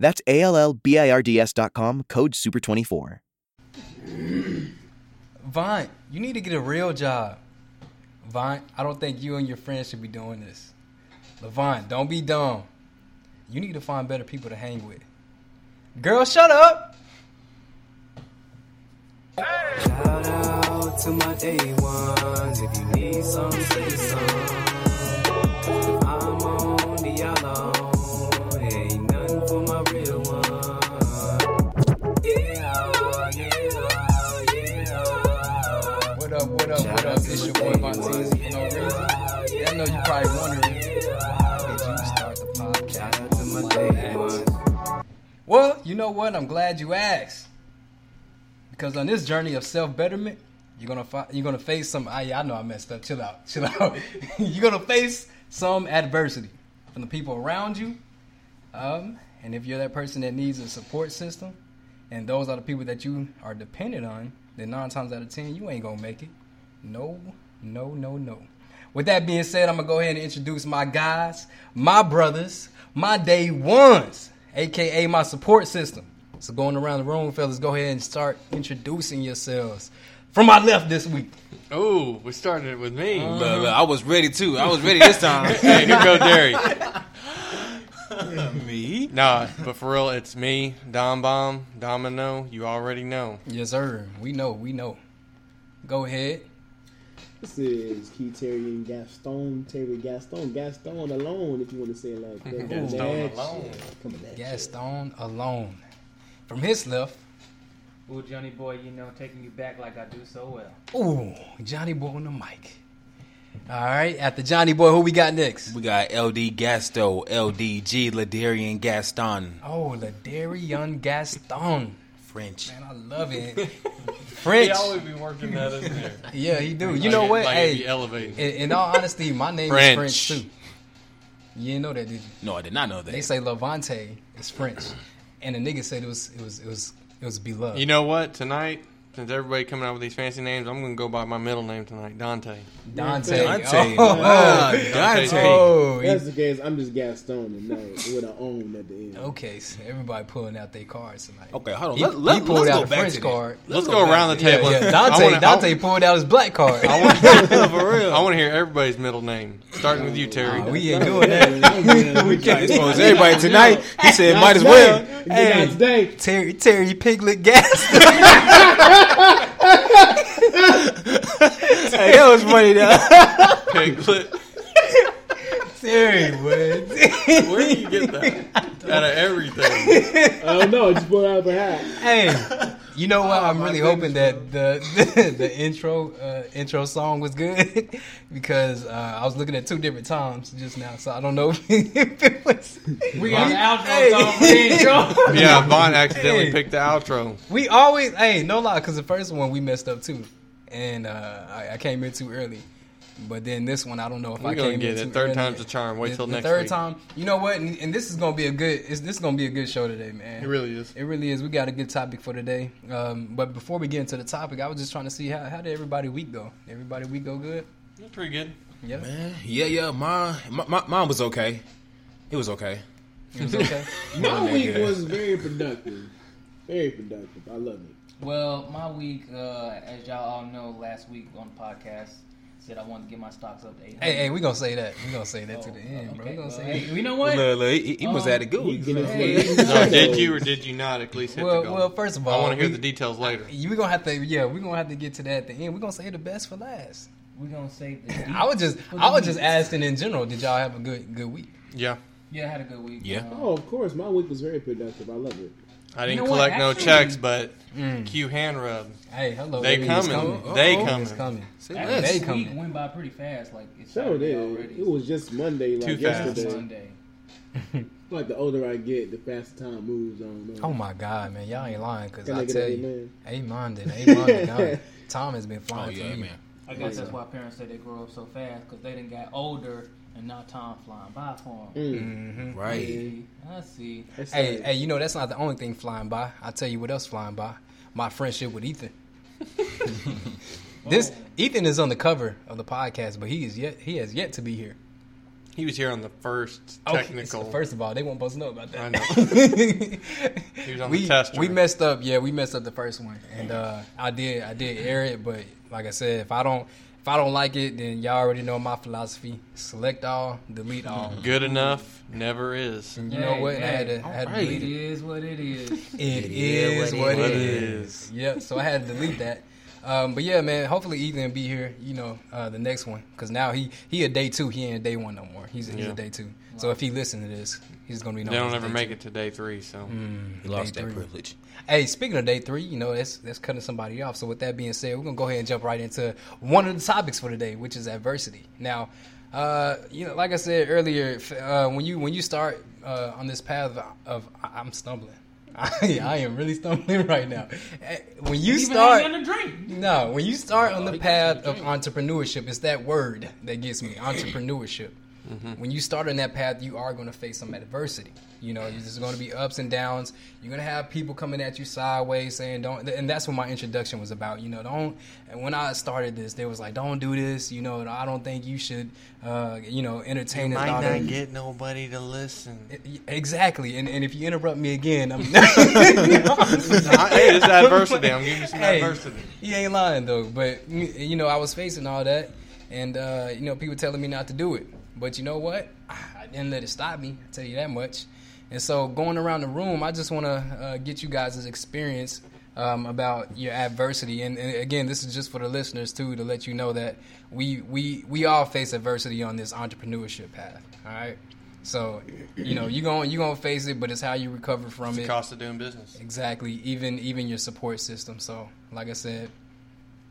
That's A L L B I R D S.com, code SUPER24. Vaughn, you need to get a real job. Vaughn, I don't think you and your friends should be doing this. Levon, don't be dumb. You need to find better people to hang with. Girl, shut up. Shout out to my day ones. If you need some, say some. For no reason. Yeah, I know you probably wondering. Did you start the podcast? Shout out to my day. Well, you know what? I'm glad you asked. Because on this journey of self betterment, you're gonna fi- you're gonna face some. I, I know I messed up. Chill out, chill out. you're gonna face some adversity from the people around you, um, and if you're that person that needs a support system, and those are the people that you are dependent on, then nine times out of ten you ain't gonna make it. No, no, no, no. With that being said, I'm gonna go ahead and introduce my guys, my brothers, my day ones, aka my support system. So going around the room, fellas, go ahead and start introducing yourselves. From my left this week, Oh, we started it with me. Uh-huh. Look, look, I was ready too. I was ready this time. hey, here go Derry. Me? Nah, but for real, it's me, Dom Bomb, Domino. You already know. yes sir. We know, we know. Go ahead. This is Key Terry and Gaston, Terry Gaston, Gaston alone, if you want to say it like that. Mhm. Coming Gaston alone. you. Coming at you. Gaston alone. From his left, Ooh, Johnny boy, you know, taking you back like I do so well. ooh, Johnny Boy on the mic. All right, after Johnny Boy, who we got next? We got LD Gasto, LDG, Ladarian Gaston. Oh, Ladarian Gaston. French. Man, I love it. He French. always be working that in there. Yeah, he do. You Like know it- what? Like it be hey, elevated. in, in all honesty, my name French. is French too. You didn't know that, did you? No, I did not know that. They say Levante is French, and the nigga said it was it was it was it was beloved. You know what? Tonight, since everybody coming out with these fancy names, I'm gonna go by my middle name tonight, Dante. Dante. Dante. Oh, oh Wow, Dante. Dante. oh, If that's the case, I'm just Gaston tonight with an own at the end. okay. So everybody pulling out their cards tonight. Okay, hold on. He, Let, let, he pulled let's out go a back French card. Let's go around the table. yeah. Dante, wanna- Dante pulled out his black card. I want, For real. I want to hear everybody's middle name, starting with you, Terry. Nah, we ain't doing that. we Trying to expose everybody tonight. He said, might as well. Hey. Terry Terry Piglet Gas. That was funny though. Piglet. Terry, what? Where do you get that? Out of everything. I don't know. Just pulled out of a hat. hey, you know what? I'm really hoping that the the, the intro uh, intro song was good because uh, I was looking at two different times just now, so I don't know if it was. We got the outro Hey. song for the intro. Yeah, Vaughn accidentally Hey. picked the outro. We always, hey, no lie, because the first one we messed up too, and uh, I, I came in too early. But then this one, I don't know if We I gonna came get it. too Third early. time's a charm. Wait The- till the next third week. time. You know what? And, and this is gonna be a good. It's, this is gonna be a good show today, man. It really is. It really is. We got a good topic for today. Um, but before we get into the topic, I was just trying to see how how did everybody week go? Everybody week go good? That's pretty good. Yeah, Man, yeah, yeah. Mine, my, my, mine was okay. It was okay. it was okay. My week nigga. was very productive. Very productive. I love it. Well, my week, uh, as y'all all know, last week on the podcast, said I wanted to get my stocks up to 800. hey, hey, we gonna say that. We gonna say that to Oh, the end, bro. okay, We gonna well, say. hey, you know what? Look, look, he, he must Um, have had a good He week. get his Hey. did you or did you not at least hit Well, the goal? well, first of all, I want to hear we- the details later. We gonna have to, yeah, we gonna have to get to that at the end. We are gonna say the best for last. We're gonna say. the. I was just, I was just week. asking in general. Did y'all have a good, good week? Yeah, Yeah, I had a good week. Yeah. Um, Oh, of course. My week was very productive. I love it. I didn't know what, collect no checks, but Mm. Q hand rub. Hey, hello. They baby, it's coming. coming. They Uh-oh, coming. It's coming. Say Actually. They this coming. week went by pretty fast. Like it's So did. already. It was just Monday, like Too fast. yesterday. Monday. feel like the older I get, the faster time moves on. man. Oh my god, man, y'all ain't lying because I I tell you, amen? amen, then amen, then Time has been Oh flying yeah, for me. man. I guess that's why parents say they grow up so fast because they didn't get older and now time flying by for them. Mm. hmm Right. See, I see. That's Hey, like- hey, you know that's not the only thing flying by. I'll tell you what else flying by. My friendship with Ethan. this Ethan is on the cover of the podcast, but he is yet he has yet to be here. He was here on the first Okay, technical. so first of all, they won't supposed to know about that. I know. He was on we the tester. we messed up. Yeah, we messed up the first one, and uh, I did I did air it, but like I said, if I don't if I don't like it, then y'all already know my philosophy: select all, delete all. Good enough never is. And you know what? I had to, I had to It delete it. is what it is. It is is what what it it is. Yep. So I had to delete that. Um, but yeah, man. Hopefully Ethan will be here. You know, uh, the next one because now he he a day two. He ain't a day one no more. He's a, he's Yeah. a day two. So if he listen to this, he's gonna be. They known don't ever make two. it to day three, so Mm, He lost that three. privilege. Hey, speaking of day three, you know that's that's cutting somebody off. So with that being said, we're gonna go ahead and jump right into one of the topics for today, which is adversity. Now, uh, you know, like I said earlier, uh, when you when you start uh, on this path of, of I- I'm stumbling. I, I am really stumbling right now. Eh, When you Even start, having a drink. no, when you start on the path of entrepreneurship, it's that word that gets me. Entrepreneurship. When you start on that path, you are going to face some adversity. You know, there's going to be ups and downs. You're going to have people coming at you sideways saying don't, and that's what my introduction was about. You know, don't. And when I started this, they was like, don't do this. You know, I don't think you should. Uh, you know, entertain you this. might thought not of- get nobody to listen. Exactly, and, and if you interrupt me again, I'm hey, this is adversity. I'm giving you some Hey, adversity. He ain't lying though, but you know I was facing all that, and uh, you know people telling me not to do it. But you know what? I didn't let it stop me. I tell you that much. And so going around the room, I just want to uh, get you guys' experience um, about your adversity. And, and again, this is just for the listeners too, to let you know that we we we all face adversity on this entrepreneurship path. All right. So you know you going you gonna face it, but it's how you recover from It's it. the cost of doing business. Exactly. Even even your support system. So, like I said,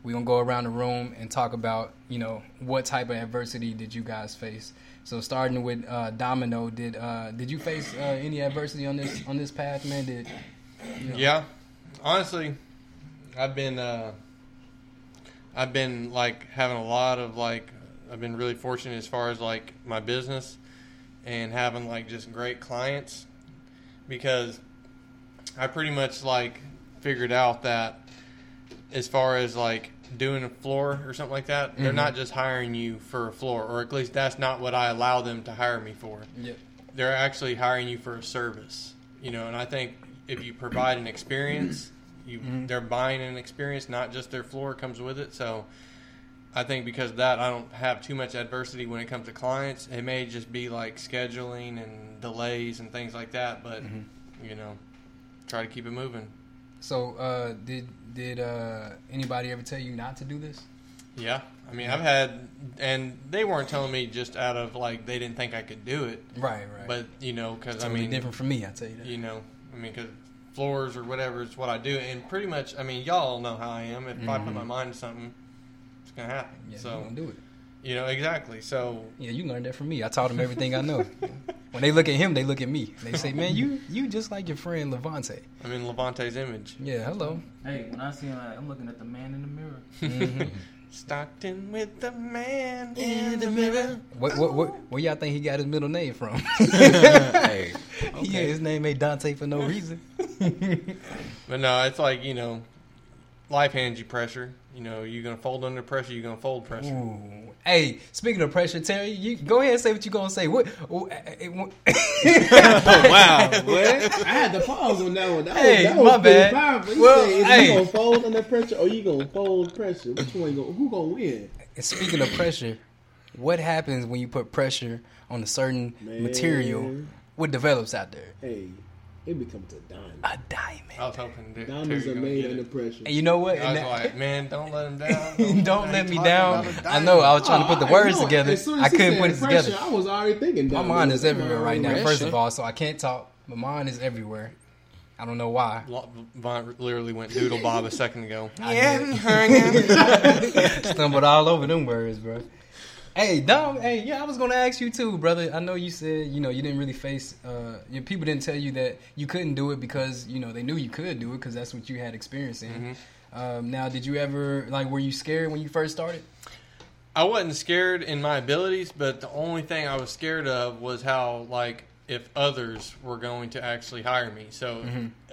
we're gonna go around the room and talk about you know what type of adversity did you guys face. So, starting with uh, Domino, did uh, did you face uh, any adversity on this on this path, man? Did you know? Yeah, honestly, I've been uh, I've been like having a lot of like I've been really fortunate as far as like my business and having like just great clients because I pretty much like figured out that as far as like doing a floor or something like that, they're mm-hmm. not just hiring you for a floor, or at least that's not what I allow them to hire me for Yep. they're actually hiring you for a service, you know. And I think if you provide an experience, you mm-hmm. they're buying an experience, not just their floor comes with it. So I think because of that, I don't have too much adversity when it comes to clients. It may just be like scheduling and delays and things like that, but mm-hmm. you know, try to keep it moving. So, uh, did did uh, anybody ever tell you not to do this? Yeah, I mean, I've had, and they weren't telling me just out of like they didn't think I could do it, Right, right. but you know, because I mean, different from me. I tell you that. you know, I mean, because floors or whatever is what I do, and pretty much, I mean, y'all know how I am. If I put my mind to something, it's gonna happen. yeah, so do it. You know exactly. So Yeah, you learned that from me. I taught him everything I know. when they look at him, they look at me. They say, "Man, you you just like your friend Levante." I'm in Levante's image. Yeah, hello. Hey, when I see him, I'm looking at the man in the mirror. Mhm. Stockton with the man in the mirror. What, what, what, where y'all think he got his middle name from? hey, Yeah, his name ain't Dante for no reason. But no, it's like you know, life hands you pressure. You know, you're gonna fold under pressure. You're gonna fold pressure. Ooh. Hey, speaking of pressure, Terry, you go ahead and say what you're gonna say. What? oh, eh, what- wow, I had to pause on that one. That Hey, was, that my pretty bad. Powerful. You Well, say, is hey. you gonna fold under pressure or you gonna fold pressure? Which one? You gonna, who gonna win? And speaking of pressure, what happens when you put pressure on a certain Man. material? What develops out there? Hey, it becomes a diamond. A diamond. I was hoping that Diamonds are made under pressure. And you know what? I was that- like, man, don't let him down. don't let me down. I know. I was trying to put the Oh, words I know. together. As soon as I couldn't put it pressure, together. I was already thinking. My mind is everywhere right now. Pressure. First of all, so I can't talk. My mind is everywhere. I don't know why. Lo- Vaughn literally went doodle bob a second ago. I did. Stumbled all over them words, bro. Hey, Dom. Hey, yeah, I was gonna ask you too, brother. I know you said you know you didn't really face. Uh, your people didn't tell you that you couldn't do it because you know they knew you could do it because that's what you had experience in. Um, now, did you ever like were you scared when you first started? I wasn't scared in my abilities, but the only thing I was scared of was how like if others were going to actually hire me. So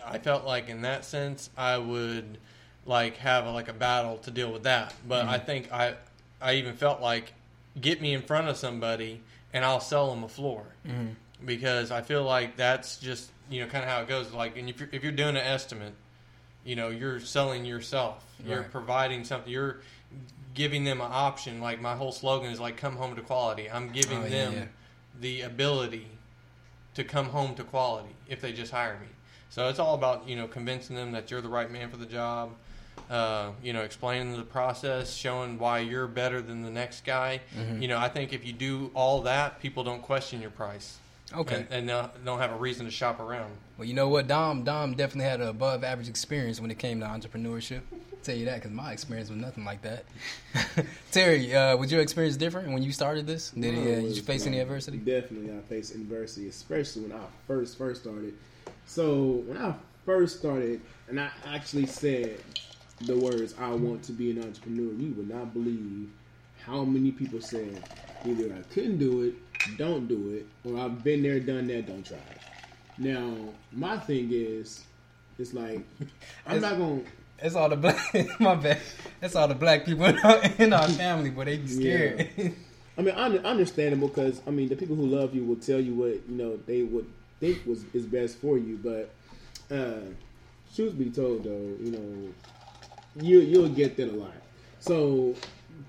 I felt like in that sense I would like have a, like a battle to deal with that. But I think I I even felt like get me in front of somebody and I'll sell them a floor mm-hmm. because I feel like that's just you know kind of how it goes. Like, and if you're, if you're doing an estimate, you know, you're selling yourself. You're providing something. You're giving them an option. Like my whole slogan is like, "Come home to quality." I'm giving Oh, yeah, them yeah. the ability to come home to quality if they just hire me. So it's all about you know convincing them that you're the right man for the job. Uh, you know, explaining the process, showing why you're better than the next guy. Mm-hmm. You know, I think if you do all that, people don't question your price. Okay. and, and they'll, don't have a reason to shop around. Well, you know what, Dom. Dom definitely had an above average experience when it came to entrepreneurship. I'll tell you that because my experience was nothing like that. Terry, uh, was your experience different when you started this? Did, No, uh, it did you was- face any adversity? Definitely, I faced adversity, especially when I first first started. So when I first started, and I actually said the words "I want to be an entrepreneur," you would not believe how many people said either I couldn't do it, don't do it, or I've been there, done that, don't try it. Now my thing is, it's like I'm not gonna. It's all the black. my bad. That's all the black people in our, in our family, but they be scared. I mean, un- understandable because I mean, the people who love you will tell you what you know they would think was is best for you. But uh, truth be told, though, you know, you you'll get that a lot. So,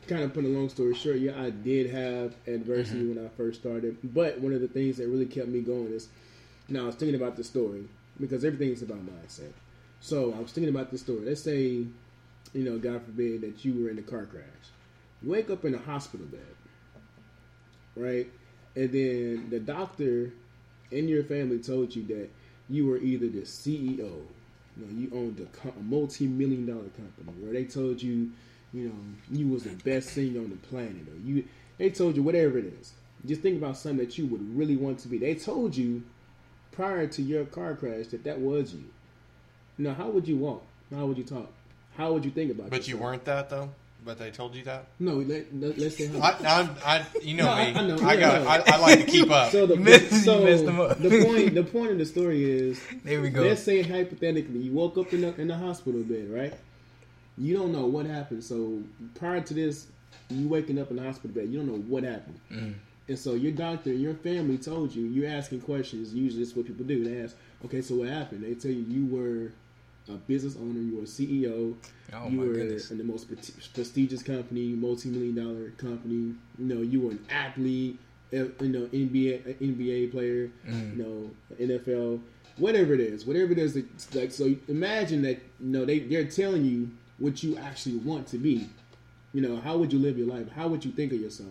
kind of put a long story short, yeah, I did have adversity mm-hmm. when I first started. But one of the things that really kept me going is, now I was thinking about the story because everything's about mindset. So I was thinking about this story. Let's say, you know, God forbid that you were in a car crash. You wake up in a hospital bed right? And then the doctor in your family told you that you were either the CEO, you know, you owned a, co- a multi-million dollar company, or they told you, you know, you was the best singer on the planet, or you, they told you whatever it is. Just think about something that you would really want to be. They told you prior to your car crash that that was you. Now, how would you walk? How would you talk? How would you think about? It? But you weren't that though. But they told you that. No, let, let, us say how. I, I'm, I, you know No, me. I know, I yeah, got. no. I, I like to keep up. So the You messed- you so them up. the point the point of the story is There we go. let's say hypothetically you woke up in the in the hospital bed, right? You don't know what happened. So prior to this, you waking up in the hospital bed, you don't know what happened. Mm-hmm. And so your doctor and your family told you, you're asking questions. Usually that's what people do. They ask, okay, so what happened? They tell you you were a business owner, you were a CEO, Oh, you were in the most prestigious company, multi-million dollar company. You know, you were an athlete, uh, you know, NBA NBA player, Mm. you know, NFL, whatever it is, whatever it is. That, like, so imagine that you know they they're telling you what you actually want to be. You know, how would you live your life? How would you think of yourself?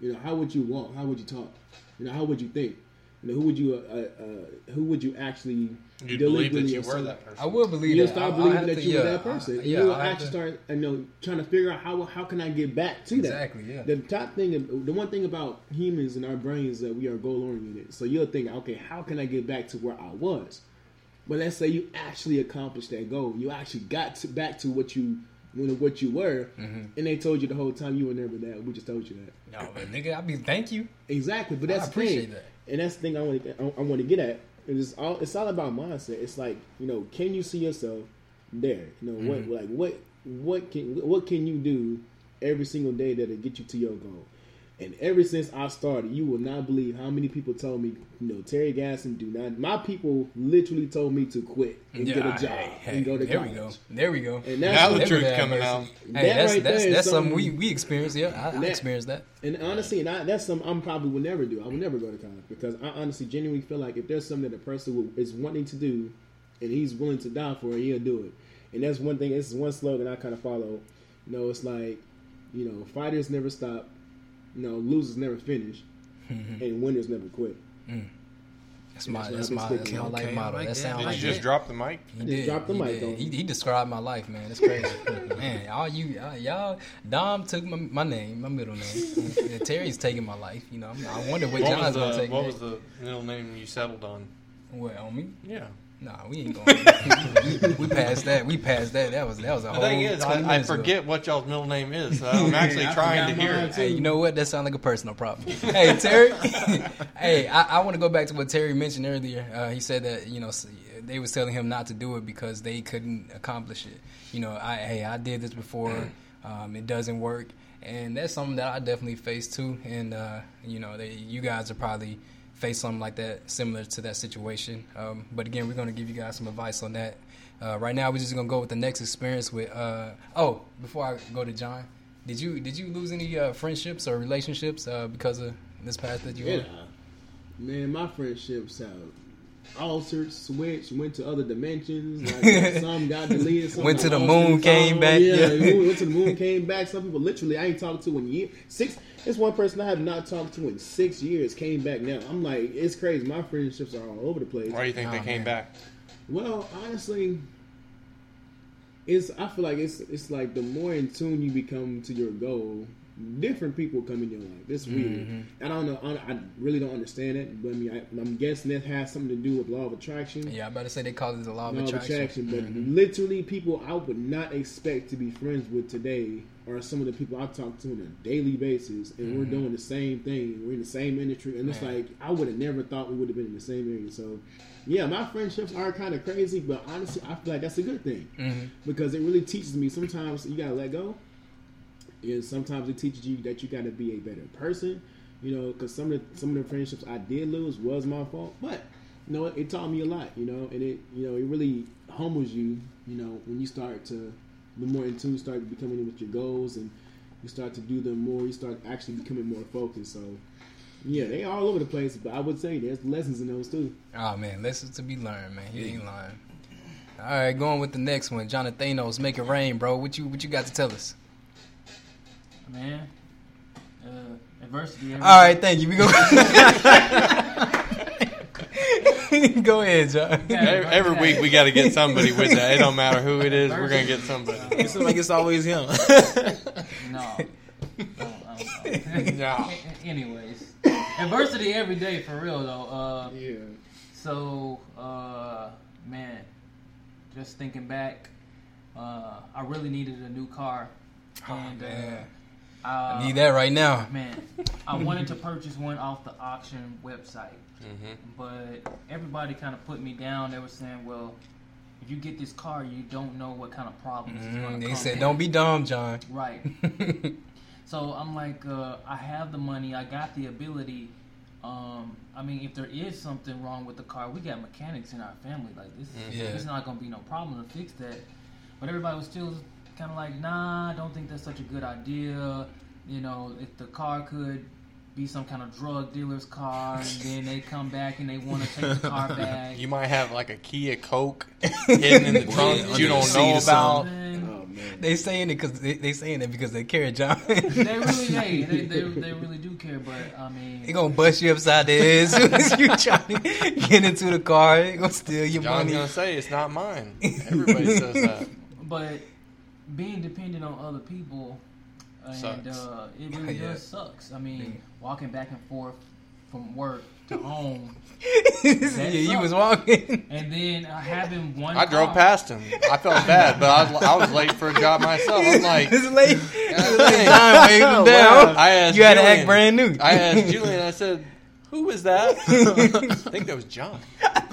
You know, how would you walk? How would you talk? You know, how would you think? You know, who would you uh, uh, who would you actually You'd believe that you were that person. I will believe You'll that. start I'll- I'll believing that to- you yeah, were that I- person. yeah, You'll I'll actually to- start, you know, trying to figure out how how can I get back to that. Exactly, yeah. The top thing, the one thing about humans and our brains is that we are goal oriented. So you'll think, okay, how can I get back to where I was? But let's say you actually accomplished that goal. You actually got to, back to what you you know, what you were, Mm-hmm. and they told you the whole time you were never that. We just told you that. No, but nigga, I be thank you. Exactly, but I that's the appreciate thing. that. And that's the thing I want to I, I want to get at. It's all it's all about mindset. It's like you know, can you see yourself there? You know, Mm-hmm. what like what what can what can you do every single day that'll get you to your goal? And ever since I started, you will not believe how many people told me, you know, Terry Gaston, do not. My people literally told me to quit and get a job hey, hey, and go to there college. There we go. There we go. And now that's the truth Never coming out. Hey, That that's right that's there is that's something something- we we experienced. Yeah, I, I That- experienced that. And honestly, and I, that's something I'm probably will never do. I will never go to college because I honestly, genuinely feel like if there's something that a person will, is wanting to do, and he's willing to die for it, he'll do it. And that's one thing. This is one slogan I kind of follow. You know, it's like, you know, fighters never stop. You know, losers never finish, mm-hmm. and winners never quit. Mm. That's my That's that's my that's my life Okay, I motto. like That that. sound Did like you just it. drop the mic? He Just drop the he mic did. He, he described my life, man. It's crazy, man. All you y'all, y'all, Dom took my, my name, my middle name. Yeah, Terry's taking my life. You know, I'm- I wonder what, What John's was gonna the take. What was the middle name you settled on? What on me? Yeah. Nah, we ain't going. we passed that. We passed that. That was that was a The whole. thing is, I, I minutes ago. forget what y'all's middle name is. So I'm actually I trying to hear it. Hey, you know what? That sounds like a personal problem. hey, Terry. hey, I, I want to go back to what Terry mentioned earlier. Uh, he said that you know they was telling him not to do it because they couldn't accomplish it. You know, I hey, I did this before. Um, it doesn't work, and that's something that I definitely face too. And uh, you know, they, you guys are probably face something like that, similar to that situation. Um, but again, we're going to give you guys some advice on that. Uh, right now, we're just going to go with the next experience with. Uh, oh, before I go to John, did you did you lose any uh, friendships or relationships uh, because of this path that you Yeah, on? man, my friendships have altered, switched, went to other dimensions. Like, some got deleted. Some Went to the lost moon, came time. back, Yeah, yeah. went to the moon, came back. Some people literally I ain't talked to in years. Six. It's one person I have not talked to in six years. Came back now. I'm like, it's crazy. My friendships are all over the place. Why do you think they Oh, came man. back? Well, honestly, it's I feel like it's it's like the more in tune you become to your goal, different people come in your life. It's weird. I don't know. I, I really don't understand it, but I mean, I, I'm guessing it has something to do with law of attraction. Yeah, I better say they call it the law of Law of attraction. attraction, but Mhm. literally, people I would not expect to be friends with today are some of the people I talk to on a daily basis, and we're doing the same thing. We're in the same industry, and it's Mm-hmm. Man. like I would have never thought we would have been in the same area. So, yeah, my friendships are kind of crazy, but honestly, I feel like that's a good thing Mhm. because it really teaches me. Sometimes you gotta let go, and sometimes it teaches you that you gotta be a better person. You know, because some of the some of the friendships I did lose was my fault, but you know, it, taught me a lot. You know, and it you know it really humbles you. You know, when you start to the more in tune, start becoming with your goals, and you start to do them more. You start actually becoming more focused. So. Yeah, they all over the place, but I would say there's lessons in those too. Oh man, lessons to be learned, man. You ain't lying. All right, going with the next one, Jonathanos, make it rain, bro. What you what you got to tell us? Man. Uh, adversity. All right, thank you. We go. go ahead, John. Yeah, Every, every week we got to get somebody with that. It don't matter who it is. We're gonna get somebody. It seems like it's always him. No. I don't- I don't know. No. Anyways, adversity every day for real though. Uh, Yeah. so uh, man, just thinking back, uh, I really needed a new car, Oh, and man. Uh, I need that right now. Man, I wanted to purchase one off the auction website, Mhm. but everybody kind of put me down. They were saying, "Well, if you get this car, you don't know what kind of problems it's going Mm, to they come said, in." "Don't be dumb, John." right." So I'm like, uh, I have the money, I got the ability. Um, I mean, if there is something wrong with the car, we got mechanics in our family. Like this, Yeah. it's not gonna be no problem to fix that. But everybody was still kind of like, nah, I don't think that's such a good idea. You know, if the car could be some kind of drug dealer's car, and then they come back and they want to take the car back. You might have like a Kia Coke hidden in the trunk that you under the don't seat know about. Oh. They saying it because they, they saying it because they care, John. they really, hey, they, they, they really do care. But I mean, They gonna bust you upside the head as soon as you try to get into the car. They gonna steal your John's money. gonna say it's not mine. Everybody says that. But being dependent on other people, and uh, it really Yeah. does sucks. I mean, walking back and forth from work to home, yeah, you was walking. and then uh, having one. I drove past him. I felt bad, but I was, I was late for a job myself. I'm like, it's late. It's waving Wow. down. I asked you had to act brand new. I asked Julian. I said, "Who was that?" I think that was John.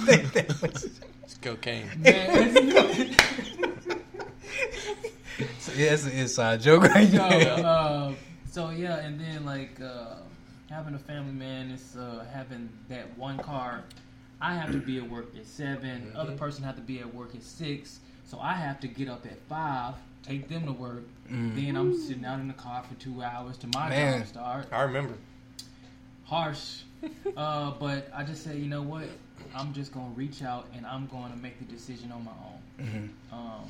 It's cocaine. Man, yeah, it's an inside joke right so, uh, so yeah, and then like uh, having a family, man, it's uh, having that one car. I have to be at work at 7 Mm-hmm. Other person have to be at work at six. So I have to get up at five, take them to work. Then I'm sitting out in the car for two hours to my Mm. Man. job start. I remember. Harsh, uh, but I just say, you know what? I'm just gonna reach out and I'm going to make the decision on my own. Mm-hmm. Um,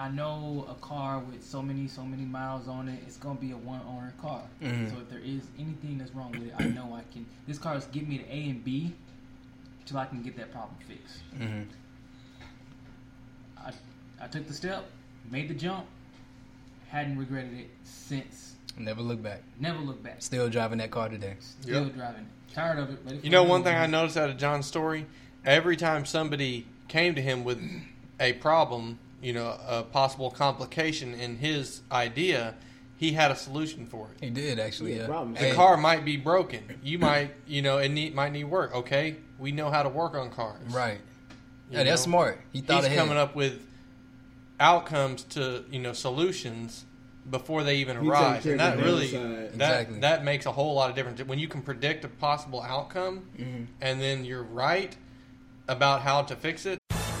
I know a car with so many, so many miles on it, it's gonna be a one owner car. Mhm. So if there is anything that's wrong with it, I know I can. This car is get me to A and B, till I can get that problem fixed. Mm-hmm. I I took the step, made the jump, hadn't regretted it since. Never look back. Never look back. Still driving that car today. Still Yep. driving it. Tired of it. But You know, one thing I noticed out of John's story, every time somebody came to him with a problem, you know, a possible complication in his idea, he had a solution for it. He did actually. Yeah, Yeah. The car might be broken. You might, you know, it need, might need work. Okay, we know how to work on cars. Right. You Yeah, that's smart. He thought He's ahead. coming up with outcomes to you know solutions before they even He arrive, and that really that Exactly. that makes a whole lot of difference when you can predict a possible outcome, Mm-hmm. and then you're right about how to fix it.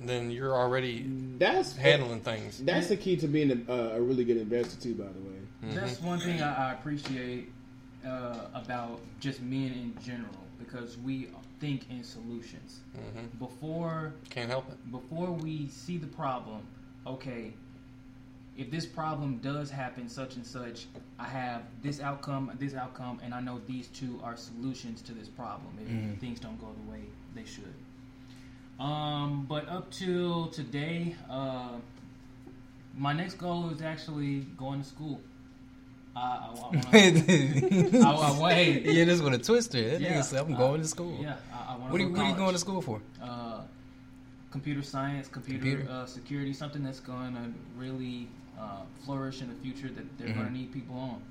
Then you're already That's handling things. That's the key to being a, uh, a really good investor too. By the way, That's one thing I, I appreciate uh, about just men in general because we think in solutions. Before Can't help it. before we see the problem, okay, if this problem does happen, such and such, I have this outcome, this outcome, and I know these two are solutions to this problem if things don't go the way they should. Um, but up till today, uh, my next goal is actually going to school. I, I, I, I, I, wait. yeah, this with a twister. That Yeah, nigga said, I'm going to school. Yeah, I, I want What are, go you, what are you going to school for? uh, computer science, computer, Computer. Uh, security, something that's going to really uh, flourish in the future that they're going to need people on.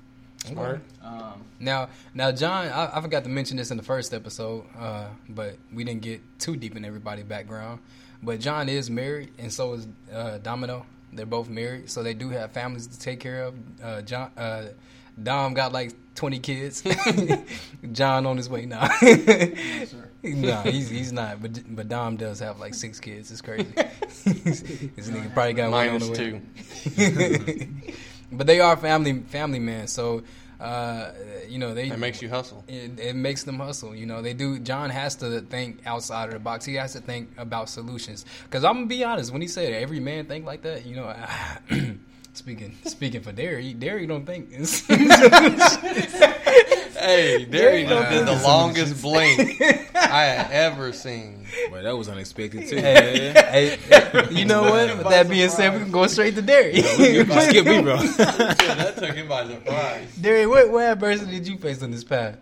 Smart. Um, Now, now, John, I, I forgot to mention this in the first episode, uh, but we didn't get too deep in everybody's background. But John is married, and so is uh, Domino. They're both married, so they do have families to take care of. Uh, John, uh, Dom got like twenty kids. John on his way now. no, sir. no, he's he's not. But but Dom does have like six kids. It's crazy. this nigga probably got one on Minus the way. two. but they are family family men, so uh, you know they It makes you hustle. it, it makes them hustle. You know, they do. John has to think outside of the box. He has to think about solutions. Because I'm gonna be honest, when he said every man think like that, you know, speaking speaking for Derry, Derry don't think. Hey, Derry There you did go. the longest blink I had ever seen. But that was unexpected too. hey, man. hey, you know what? With that being said, we can go straight to Derry. You skip me, bro. that took him by surprise. Derry, what what adversity did you face on this path?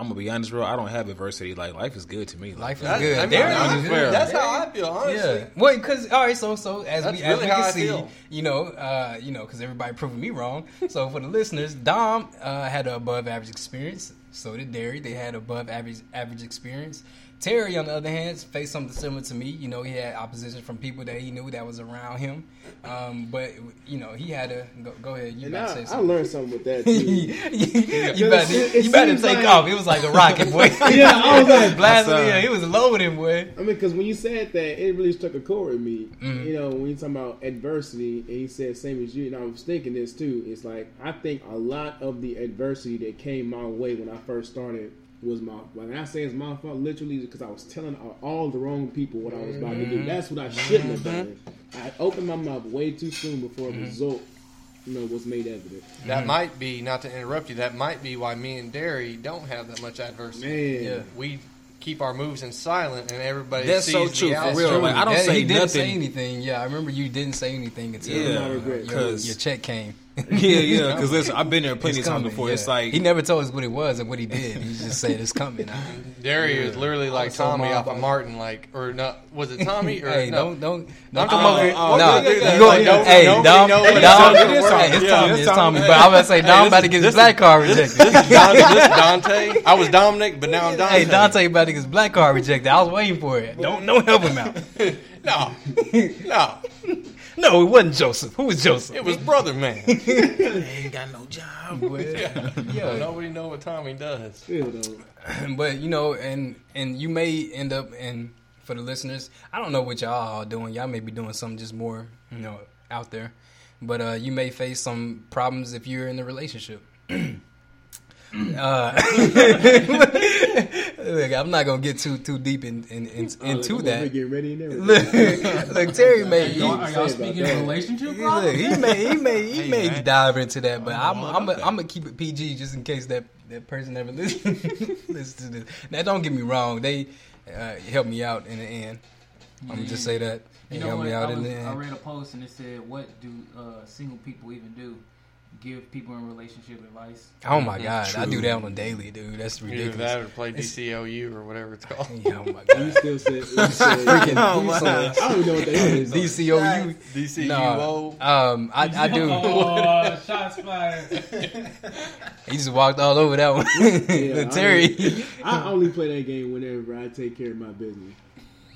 I'm gonna be honest, bro. I don't have adversity. Like life is good to me. Life is That's, good. I mean, that's, fair. that's how I feel, honestly. Yeah. Well, because all right, so so as That's we as we can I see, feel. you know, uh, you know, because everybody proving me wrong. So for the listeners, Dom uh, had an above average experience. So did Derry. They had above average average experience. Terry, on the other hand, faced something similar to me. You know, he had opposition from people that he knew that was around him. Um, but you know, he had to go, go ahead. You and better I, say I learned something with that too. you better, it- it you better take like- off. It was like a rocket, boy. Yeah, I was like- blasting. That's, Yeah, he was loading, boy. I mean, because when you said that, it really struck a chord with me. Mm-hmm. You know, when you talking about adversity, and he said same as you, and I was thinking this too. It's like I think a lot of the adversity that came my way when I first started was my. When I say it's my fault, literally because I was telling all- all the wrong people what I was about to Mm-hmm. do. That's what I shouldn't have done. I opened my mouth way too soon before Mm-hmm. a result, you know, was made evident. That might be, not to interrupt you, that might be why me and Derry don't have that much adversity. Man, Yeah. We keep our moves in silent and everybody That's sees so the true, for outside. real. Like, I don't Yeah, say he didn't say anything. Yeah, I remember you didn't say anything until Yeah, I regret. your check came. Yeah, yeah. Because listen, I've been there plenty It's of times before. yeah. It's like he never told us what it was and what he did. He just said it's coming. I- Derry is literally like So Tommy off of. Martin, like or not? Was it Tommy or hey, no? don't don't I'm don't talking come about- over here. oh, no, yeah, yeah, yeah. you go, Like, hey, nobody Dom, knows Dom, what he's hey, about. it's Tommy, it's it's Tommy. Tommy. But I'm about to say Dom this- about to get his this- black card rejected. this, Don, this Dante. I was Dominic, but now I'm Dante. Hey, Dante about to get his black card rejected. I was waiting for it. Don't don't help him out. No, no, No, it wasn't Joseph. Who was Joseph? it was brother man. ain't got no job. yeah. Yeah, nobody know what Tommy does. But you know, and and you may end up and for the listeners, I don't know what y'all are doing. Y'all may be doing something just more, you know, out there. But uh, you may face some problems if you're in a relationship. uh, look, I'm not gonna get too too deep in, in, in, Oh, into look, I'm over here that. Getting ready and everything. Look, look, Terry may. Y'all- are y'all speaking that. of relationship Look, he may he may he Hey, may man. dive into that, but I'm I'm a, I'm gonna keep it PG just in case that that person ever listen listen to this. Now, don't get me wrong, they uh, helped me out in the end. I'm gonna just say that they You know helped what? me out I, in was, the I read a post and it said, "What do uh, single people even do? Give people in relationship advice." Oh my god, I do that on a daily, dude. That's Either ridiculous. that or play DCOU or whatever it's called. Yeah, oh my You god. still said, you said Freaking- I don't even know what that is. DCOU. DCUO. No, um, I, I do. Oh, shots fired! He just walked all over that one. Yeah, I Terry. I only play that game whenever I take care of my business.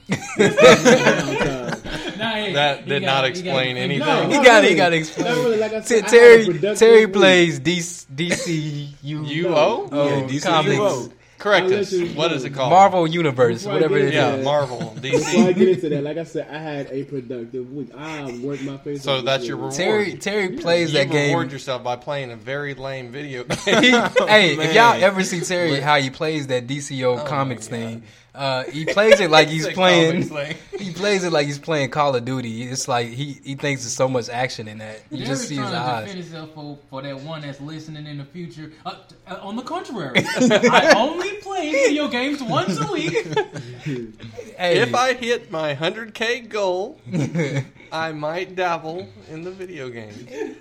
Downtime. Nah, hey, That did gotta- not you explain gotta- anything. No, He got it. He got to explain. really, like I T- said, I Terry Terry week. plays DC, DCU UO? Oh, Yeah, comics. DCUO. Correct us. let you What know. is it called? Marvel Universe, Before whatever get it into is. Yeah, Marvel. Before I DC. get into that, like I said, I had a productive week. I worked my face So off that's your reward. Terry Terry plays You that game. reward yourself by playing a very lame video game. He- hey, if y'all ever see Terry how he plays that DCO Oh comics thing, uh, he plays it like he's Say playing. He plays it like he's playing Call of Duty. It's like he, he thinks there's so much action in that. You Jerry's just see his to eyes. defend himself for, for that one that's listening in the future. Uh, uh, on the contrary, I only play video games once a week. Hey, if I hit my 100k goal, I might dabble in the video game.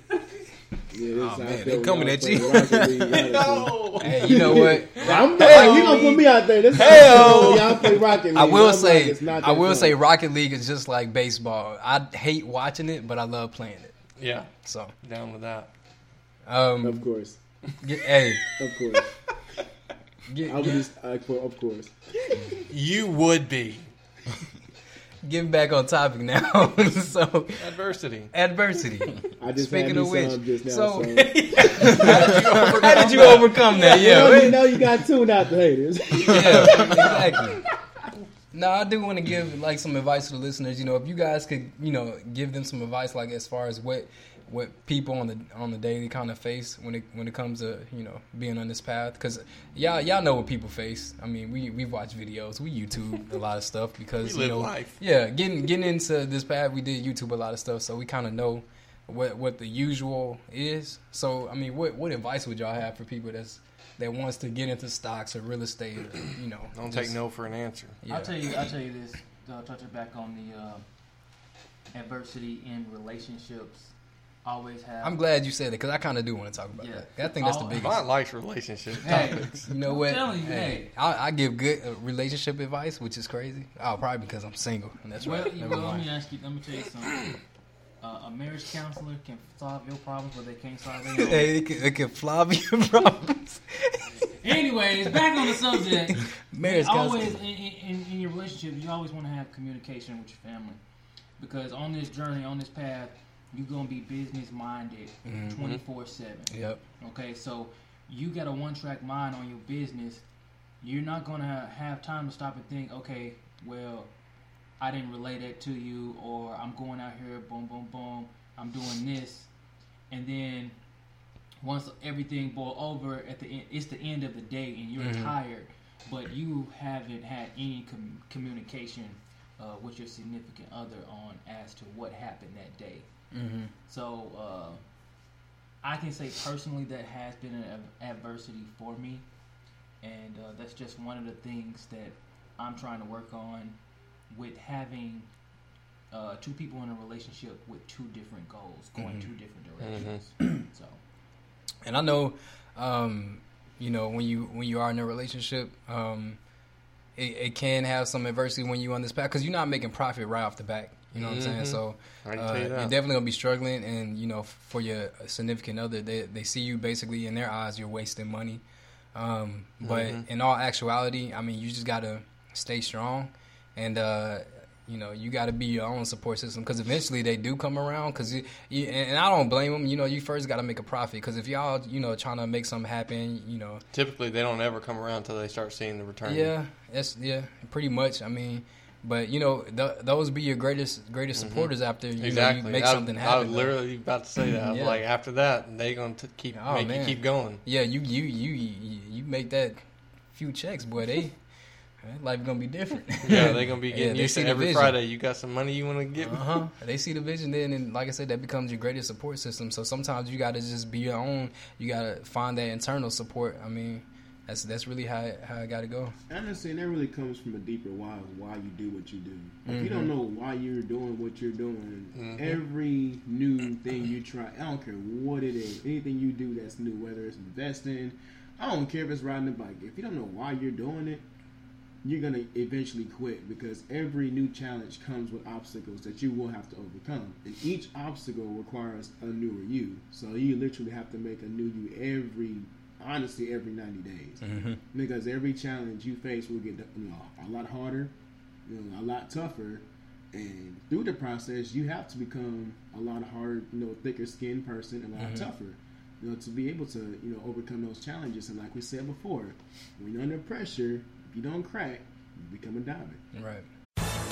Yeah, Oh, man, they when coming at you. Rocket League, honestly. No. hey, you know what? I'm hey, you gonna put me out there? This Hey-o. y'all play Rocket League. I will I'm say, like, it's not I will fun. say, Rocket League is just like baseball. I hate watching it, but I love playing it. Yeah, So, down with that. um, Of course, get, hey, of course. get, I would just, for, of course. You would be getting back on topic now. so, adversity. adversity. I just Speaking had of me which, some just now. so- So, How did you overcome that? you Yeah, know, you know you got tuned out the haters. yeah, exactly. No, I do want to give like some advice to the listeners. You know, if you guys could, you know, give them some advice, like as far as what what people on the on the daily kind of face when it when it comes to you know being on this path, because y'all y'all know what people face. I mean, we we watch videos, we YouTube a lot of stuff because We you live know, life. yeah, getting getting into this path, we did YouTube a lot of stuff, so we kind of know what what the usual is. So, I mean, what what advice would y'all have for people that's that wants to get into stocks or real estate, or, you know? Don't just- take no for an answer. yeah. I'll tell you. I'll tell you this. Uh, touching back on the uh, adversity in relationships. Always have. I'm glad you said that because I kind of do want to talk about Yeah. that. I think that's the biggest. Mine likes relationship Hey, topics. You know what? telling you, hey. I, I give good uh, relationship advice, which is crazy. Oh, probably because I'm single, and that's well, right. Never well, let me ask you. Let me tell you something. Uh, a marriage counselor can solve your problems, but they can't solve their own. Hey, it can, it can flop your problems. Anyways, back on the subject. Marriage always in, in, in your relationship, you always want to have communication with your family because on this journey, on this path, you're gonna be business minded, Mm-hmm. twenty four seven. Yep. Okay, so you got a one track mind on your business. You're not gonna have time to stop and think, okay, well, I didn't relay that to you, or I'm going out here, boom, boom, boom, I'm doing this, and then once everything boil over at the end, it's the end of the day, and you're tired, but you haven't had any com- communication uh, with your significant other on as to what happened that day. Mm-hmm. So uh, I can say personally that has been an adversity for me, and uh, that's just one of the things that I'm trying to work on with having uh, two people in a relationship with two different goals, going two different directions. So And I know, um, you know, when you when you are in a relationship, um, it, it can have some adversity when you're on this path because you're not making profit right off the back. You know what I'm saying? So uh, you you're definitely gonna be struggling, and you know, for your significant other, they they see you basically in their eyes, you're wasting money. Um, but in all actuality, I mean, you just gotta stay strong, and uh, you know, you gotta be your own support system because eventually they do come around. Because you, you, and and I don't blame them. You know, you first gotta make a profit because if y'all, you know, trying to make something happen, you know, Typically, they don't ever come around until they start seeing the return. yeah, that's yeah, pretty much. I mean, but you know, th- those be your greatest greatest supporters after you, know, you make I, something happen. I was though. literally about to say that. Yeah. like, after that, they gonna t- keep Oh, make man. you keep going. Yeah, you you you you, you make that few checks, boy. They life gonna be different. Yeah, they gonna be Yeah, getting they used to every vision. Friday. You got some money you want to give me? Uh huh. They see the vision then, and like I said, that becomes your greatest support system. So sometimes you got to just be your own. You got to find that internal support. I mean, that's that's really how how it got to go. Honestly, and that really comes from a deeper why why you do what you do. If you Mm-hmm. don't know why you're doing what you're doing, every new thing you try, I don't care what it is, anything you do that's new, whether it's investing, I don't care if it's riding a bike. If you don't know why you're doing it, you're gonna eventually quit because every new challenge comes with obstacles that you will have to overcome, and each obstacle requires a newer you. So you literally have to make a new you every, honestly, every 90 days mm-hmm. because every challenge you face will get you know a lot harder, you know, a lot tougher, and through the process you have to become a lot harder you know, thicker skinned person, and a lot mm-hmm. tougher, you know, to be able to you know overcome those challenges. And like we said before, when you're under pressure, if you don't crack, you become a diamond. Right.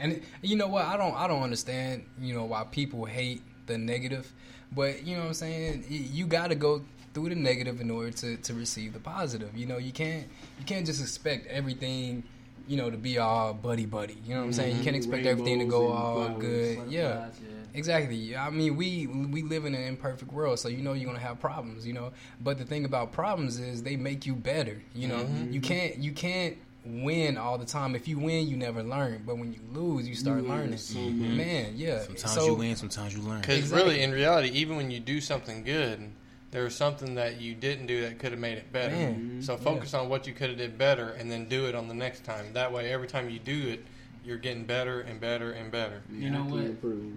And you know what? I don't I don't understand, you know, why people hate the negative. But you know what I'm saying? You got to go through the negative in order to, to receive the positive. You know, you can't you can't just expect everything, you know, to be all buddy buddy. You know what I'm saying? You can't expect everything to go all flowers. good. Yeah. Butterflies, yeah. Exactly. I mean, we we live in an imperfect world, so you know you're gonna have problems. You know, but the thing about problems is they make you better. You know, you can't you can't win all the time. If you win, you never learn. But when you lose, you start learn learning. so much. Man, yeah. Sometimes so, you win, sometimes you learn. Because Exactly. really, in reality, even when you do something good, there was something that you didn't do that could have made it better. Man, mm-hmm. So focus on what you could have did better, and then do it on the next time. That way, every time you do it, you're getting better and better and better. Yeah, You know I what? Improve.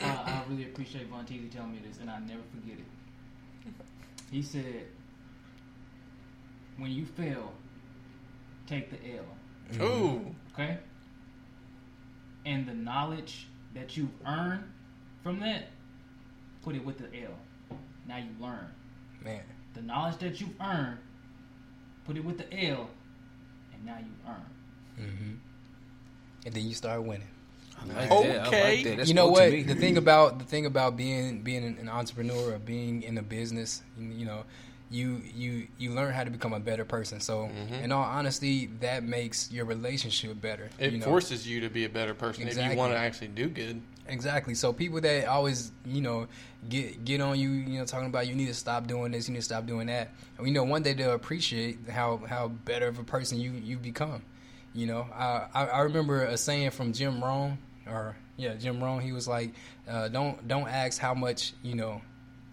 I, I really appreciate Von Teasy telling me this, and I never forget it. He said, "When you fail, take the L." Ooh, Okay. And the knowledge that you earn from that, put it with the L. Now you learn. man. The knowledge that you've earned, put it with the L, and now you earn. Mm-hmm. And then you start winning. I like Okay. that. I like that. You know what? The thing about the thing about being being an entrepreneur or being in a business, you, you know, you you you learn how to become a better person. So, in all honesty, that makes your relationship better. it you know? forces you to be a better person if you want to actually do good. Exactly. So people that always, you know, get get on you, you know, talking about you need to stop doing this, you need to stop doing that. And, you know, one day they'll appreciate how how better of a person you you become. You know, I I, I remember a saying from Jim Rohn, or yeah, Jim Rohn. He was like, uh, "Don't don't ask how much you know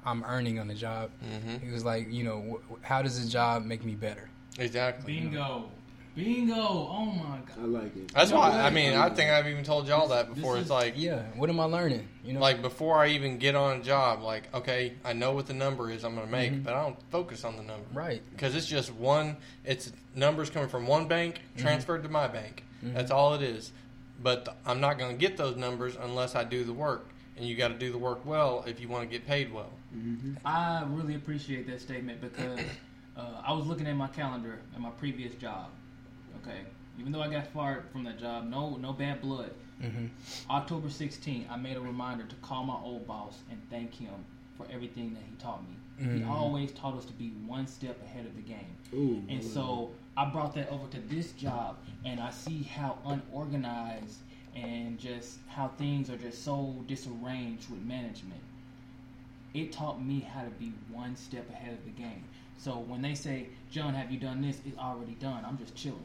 I'm earning on the job." Mm-hmm. He was like, you know, wh- how does the job make me better? Exactly. Bingo. Bingo. Oh my god! I like it. That's why. I mean, I think I've even told y'all that before. This It's like, Yeah. What am I learning? You know, like before I even get on a job, like, okay, I know what the number is I'm going to make, mm-hmm. but I don't focus on the number. right. because it's just one it's numbers coming from one bank Mm-hmm. transferred to my bank mm-hmm. that's all it is but th- i'm not going to get those numbers unless i do the work and you got to do the work well if you want to get paid well mm-hmm. I really appreciate that statement because uh, I was looking at my calendar at my previous job. Okay, even though I got fired from that job, no no bad blood. Mm-hmm. October 16th, I made a reminder to call my old boss and thank him for everything that he taught me. He mm-hmm. always taught us to be one step ahead of the game. Ooh, and so I brought that over to this job, and I see how unorganized and just how things are just so disarranged with management. It taught me how to be one step ahead of the game. So when they say, John, have you done this? It's already done. I'm just chilling.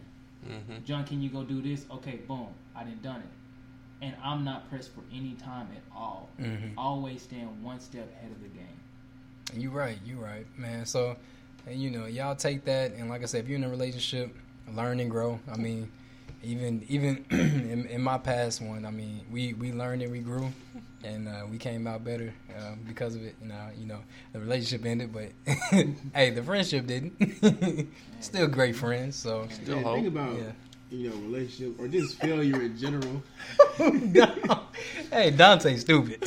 Mm-hmm. John, can you go do this? Okay, boom. I didn't done it. And I'm not pressed for any time at all. Mm-hmm. Always stand one step ahead of the game. You're right, You're right, man. So, and you know, y'all take that, and like I said, if you're in a relationship, learn and grow. I mean, even even in, in my past one, I mean, we we learned and we grew, and uh, we came out better uh, because of it. Now, you know, the relationship ended, but hey, the friendship didn't. Still great friends. So, Yeah, hope. think about Yeah. you know relationship or just failure in general. hey, Dante, stupid.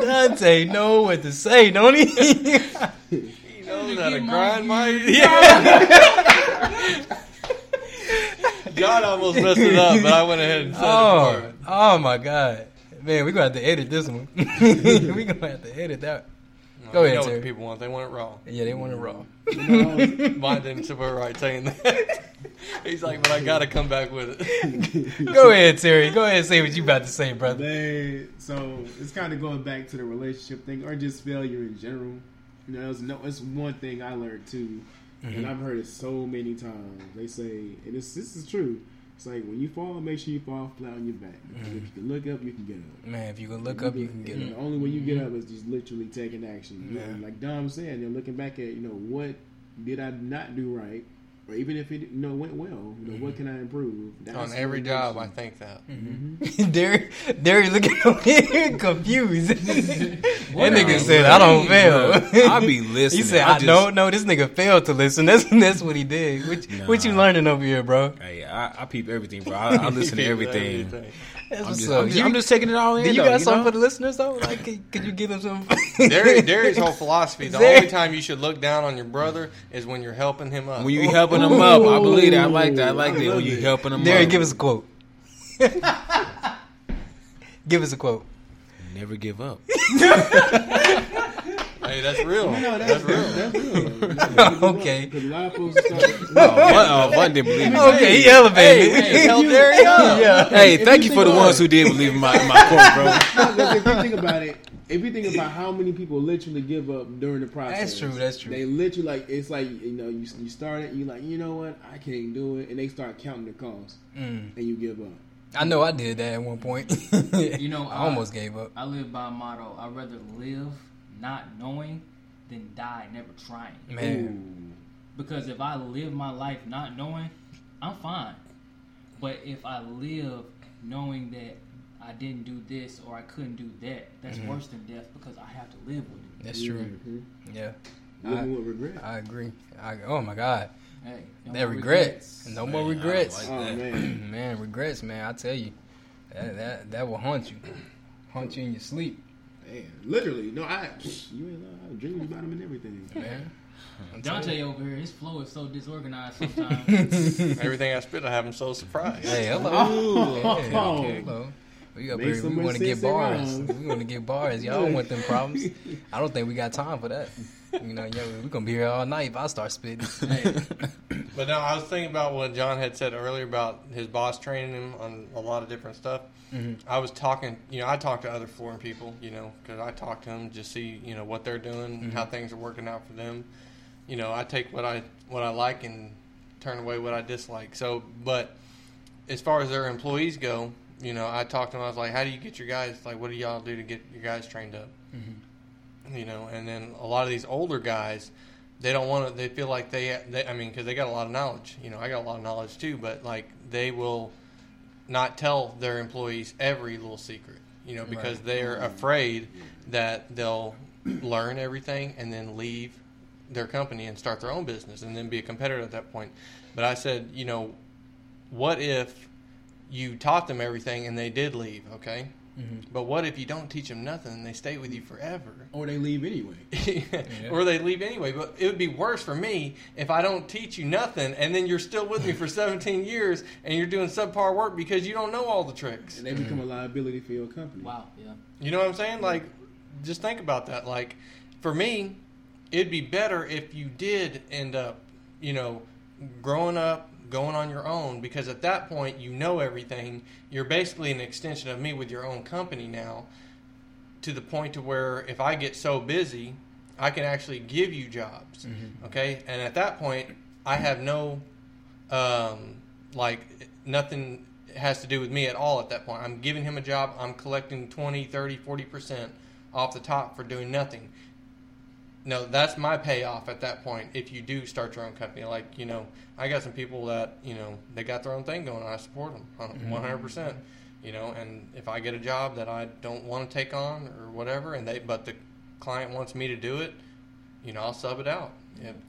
Dante know what to say, don't he? You know that a grind might. John almost messed it up, but I went ahead and said it Oh, for him. oh my God, man, we're gonna have to edit this one. we're gonna have to edit that. No, Go ahead, know Terry. the people want. They want it raw. Yeah, they want it raw. Mine didn't super right saying that. He's like, but I got to come back with it. Go ahead, Terry. Go ahead and say what you about to say, brother. Man, so it's kind of going back to the relationship thing or just failure in general. You know, it's no, it's one thing I learned too, and mm-hmm. I've heard it so many times. They say, and this this is true. It's like when you fall, make sure you fall flat on your back. Because mm-hmm. If you can look up, you can get up. Man, if you can look up, you can get up. The only way you get mm-hmm. up is just literally taking action. You know, Yeah. like Dom said, they're looking back at you know what did I not do right, or even if it you know went well, you know what mm-hmm. can I improve? That's On every what job, I think that. Mm-hmm. Derry, Derry looking over here confused. that What nigga are said, you "I don't fail." bro? I be listening. He said, I "I just- don't know." This nigga failed to listen. That's that's what he did. What, what you learning over here, bro? Hey, I, I peep everything, bro. I, I listen to everything. That's I'm just, up. I'm, just, You- I'm just taking it all in. do you though, got something know? for the listeners though? Like, could, could you give them some? Derry, Derry's whole philosophy: the Derry- only time you should look down on your brother is when you're helping him up. When you helping him up, I believe that. I like that. I like I that. When you it. helping him Derry, up. give us a quote. give us a quote. Never give up. hey, that's real. No, that's, that's, real. That's real. Okay. Because a lot of folks start. What, what didn't believe me. Okay, he elevated. Hey, held Derry up. yeah. Hey, If thank you you for the ones about who did believe in my, in my quote, bro. Because if you think about it, if you think about how many people literally give up during the process, That's true, that's true. They literally like it's like you know you you start it, you like you know what I can't do it, and they start counting the cost, Mm. and you give up. I know I did that at one point. You know, I almost gave up. I live by a motto: I'd rather live not knowing than die never trying. Man, Because if I live my life not knowing, I'm fine. But if I live knowing that I didn't do this or I couldn't do that, that's Mm-hmm. worse than death because I have to live with it. that's true. Yeah, Living with regret. I agree. I, oh my God, Hey, no that more regrets. No more Man, I don't regrets. like oh man, man, regrets, man. I tell you, that that that will haunt you, haunt you in your sleep, man, literally. No, I you ain't lie. I was dreaming about him and everything. man. Dante telling over here, his flow is so disorganized sometimes. Everything I spit, I have him so surprised. Hey, hello. Oh. Yeah, hello. We up Make here. so We want to get bars. around. We want to get bars. Y'all don't want them problems. I don't think we got time for that. You know, yo, we gonna be here all night if I start spitting. But no, I was thinking about what John had said earlier about his boss training him on a lot of different stuff. Mm-hmm. I was talking, you know, I talk to other flooring people, you know, because I talk to them just see, you know, what they're doing, mm-hmm. how things are working out for them. You know, I take what I what I like and turn away what I dislike. So, but as far as their employees go, you know, I talked to them. I was like, "How do you get your guys? Like, what do y'all do to get your guys trained up?" Mm-hmm. You know, and then a lot of these older guys, they don't want to. They feel like they, they I mean, because they got a lot of knowledge. You know, I got a lot of knowledge too, but like they will not tell their employees every little secret. You know, because they're mm-hmm. afraid that they'll learn everything and then leave their company and start their own business and then be a competitor at that point. But I said, you know, what if you taught them everything and they did leave, okay? Mm-hmm. But what if you don't teach them nothing and they stay with you forever? Or they leave anyway. or they leave anyway. But it would be worse for me if I don't teach you nothing and then you're still with me for 17 years and you're doing subpar work because you don't know all the tricks. And they become a liability for your company. Wow. Yeah. You know what I'm saying? Like, just think about that. Like, for me, it'd be better if you did end up, you know, growing up, going on your own, because at that point, you know everything. You're basically an extension of me with your own company now, to the point to where if I get so busy, I can actually give you jobs. Okay? And at that point, I have no, um, like, nothing has to do with me at all at that point. I'm giving him a job. I'm collecting 20, 30, 40% off the top for doing nothing. No, that's my payoff at that point if you do start your own company. Like, you know, I got some people that, you know, they got their own thing going on. I support them 100%. You know, and if I get a job that I don't want to take on or whatever, and they, but the client wants me to do it, you know, I'll sub it out.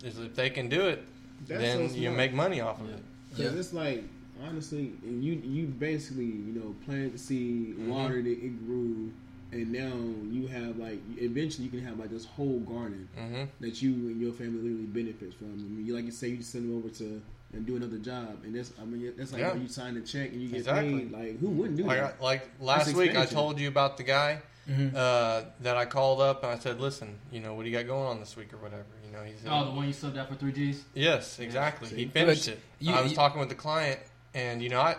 If, if they can do it, That's then so you make money off of it. Because it's like, honestly, and you you basically, you know, planted the seed, Mm-hmm. watered it, it grew, and now you have like, eventually you can have like this whole garden Mhm. that you and your family literally benefits from. I mean, you, like you say, you just send them over to and do another job, and that's I mean that's like Yeah. you sign a check and you get Exactly. paid. Like who wouldn't do Like, that? Like last week, I told you about the guy Mm-hmm. uh, that I called up and I said, "Listen, you know, what do you got going on this week or whatever?" You know, he said, Oh, the one you subbed out for three Gs. Yes, exactly. See? He finished But it. you- I was you- talking with the client, and you know, I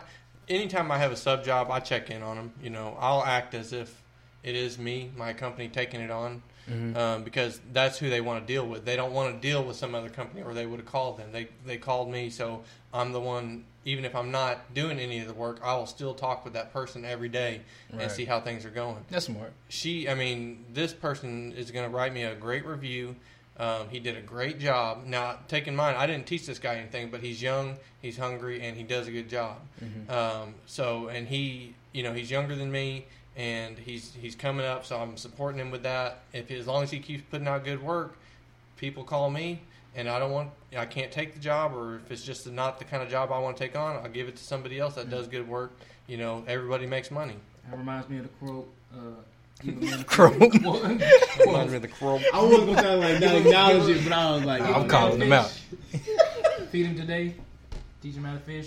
anytime I have a sub job, I check in on them. You know, I'll act as if it is me, my company, taking it on, Mm-hmm. um, because that's who they want to deal with. They don't want to deal with some other company, or they would have called them. They they called me, so I'm the one. Even if I'm not doing any of the work, I will still talk with that person every day Right. and see how things are going That's smart. she i mean this person is going to write me a great review um, he did a great job now take in mind i didn't teach this guy anything but he's young he's hungry and he does a good job um, so and he you know he's younger than me and he's he's coming up so i'm supporting him with that if as long as he keeps putting out good work people call me and i don't want i can't take the job or if it's just not the kind of job i want to take on i'll give it to somebody else that does good work you know everybody makes money That reminds me of the quote. Uh, give a man a Crow. Well, Reminds me of the crow I was gonna sound like not acknowledge it, but I was like, I'm calling him out. Feed him today. Teach him how to fish.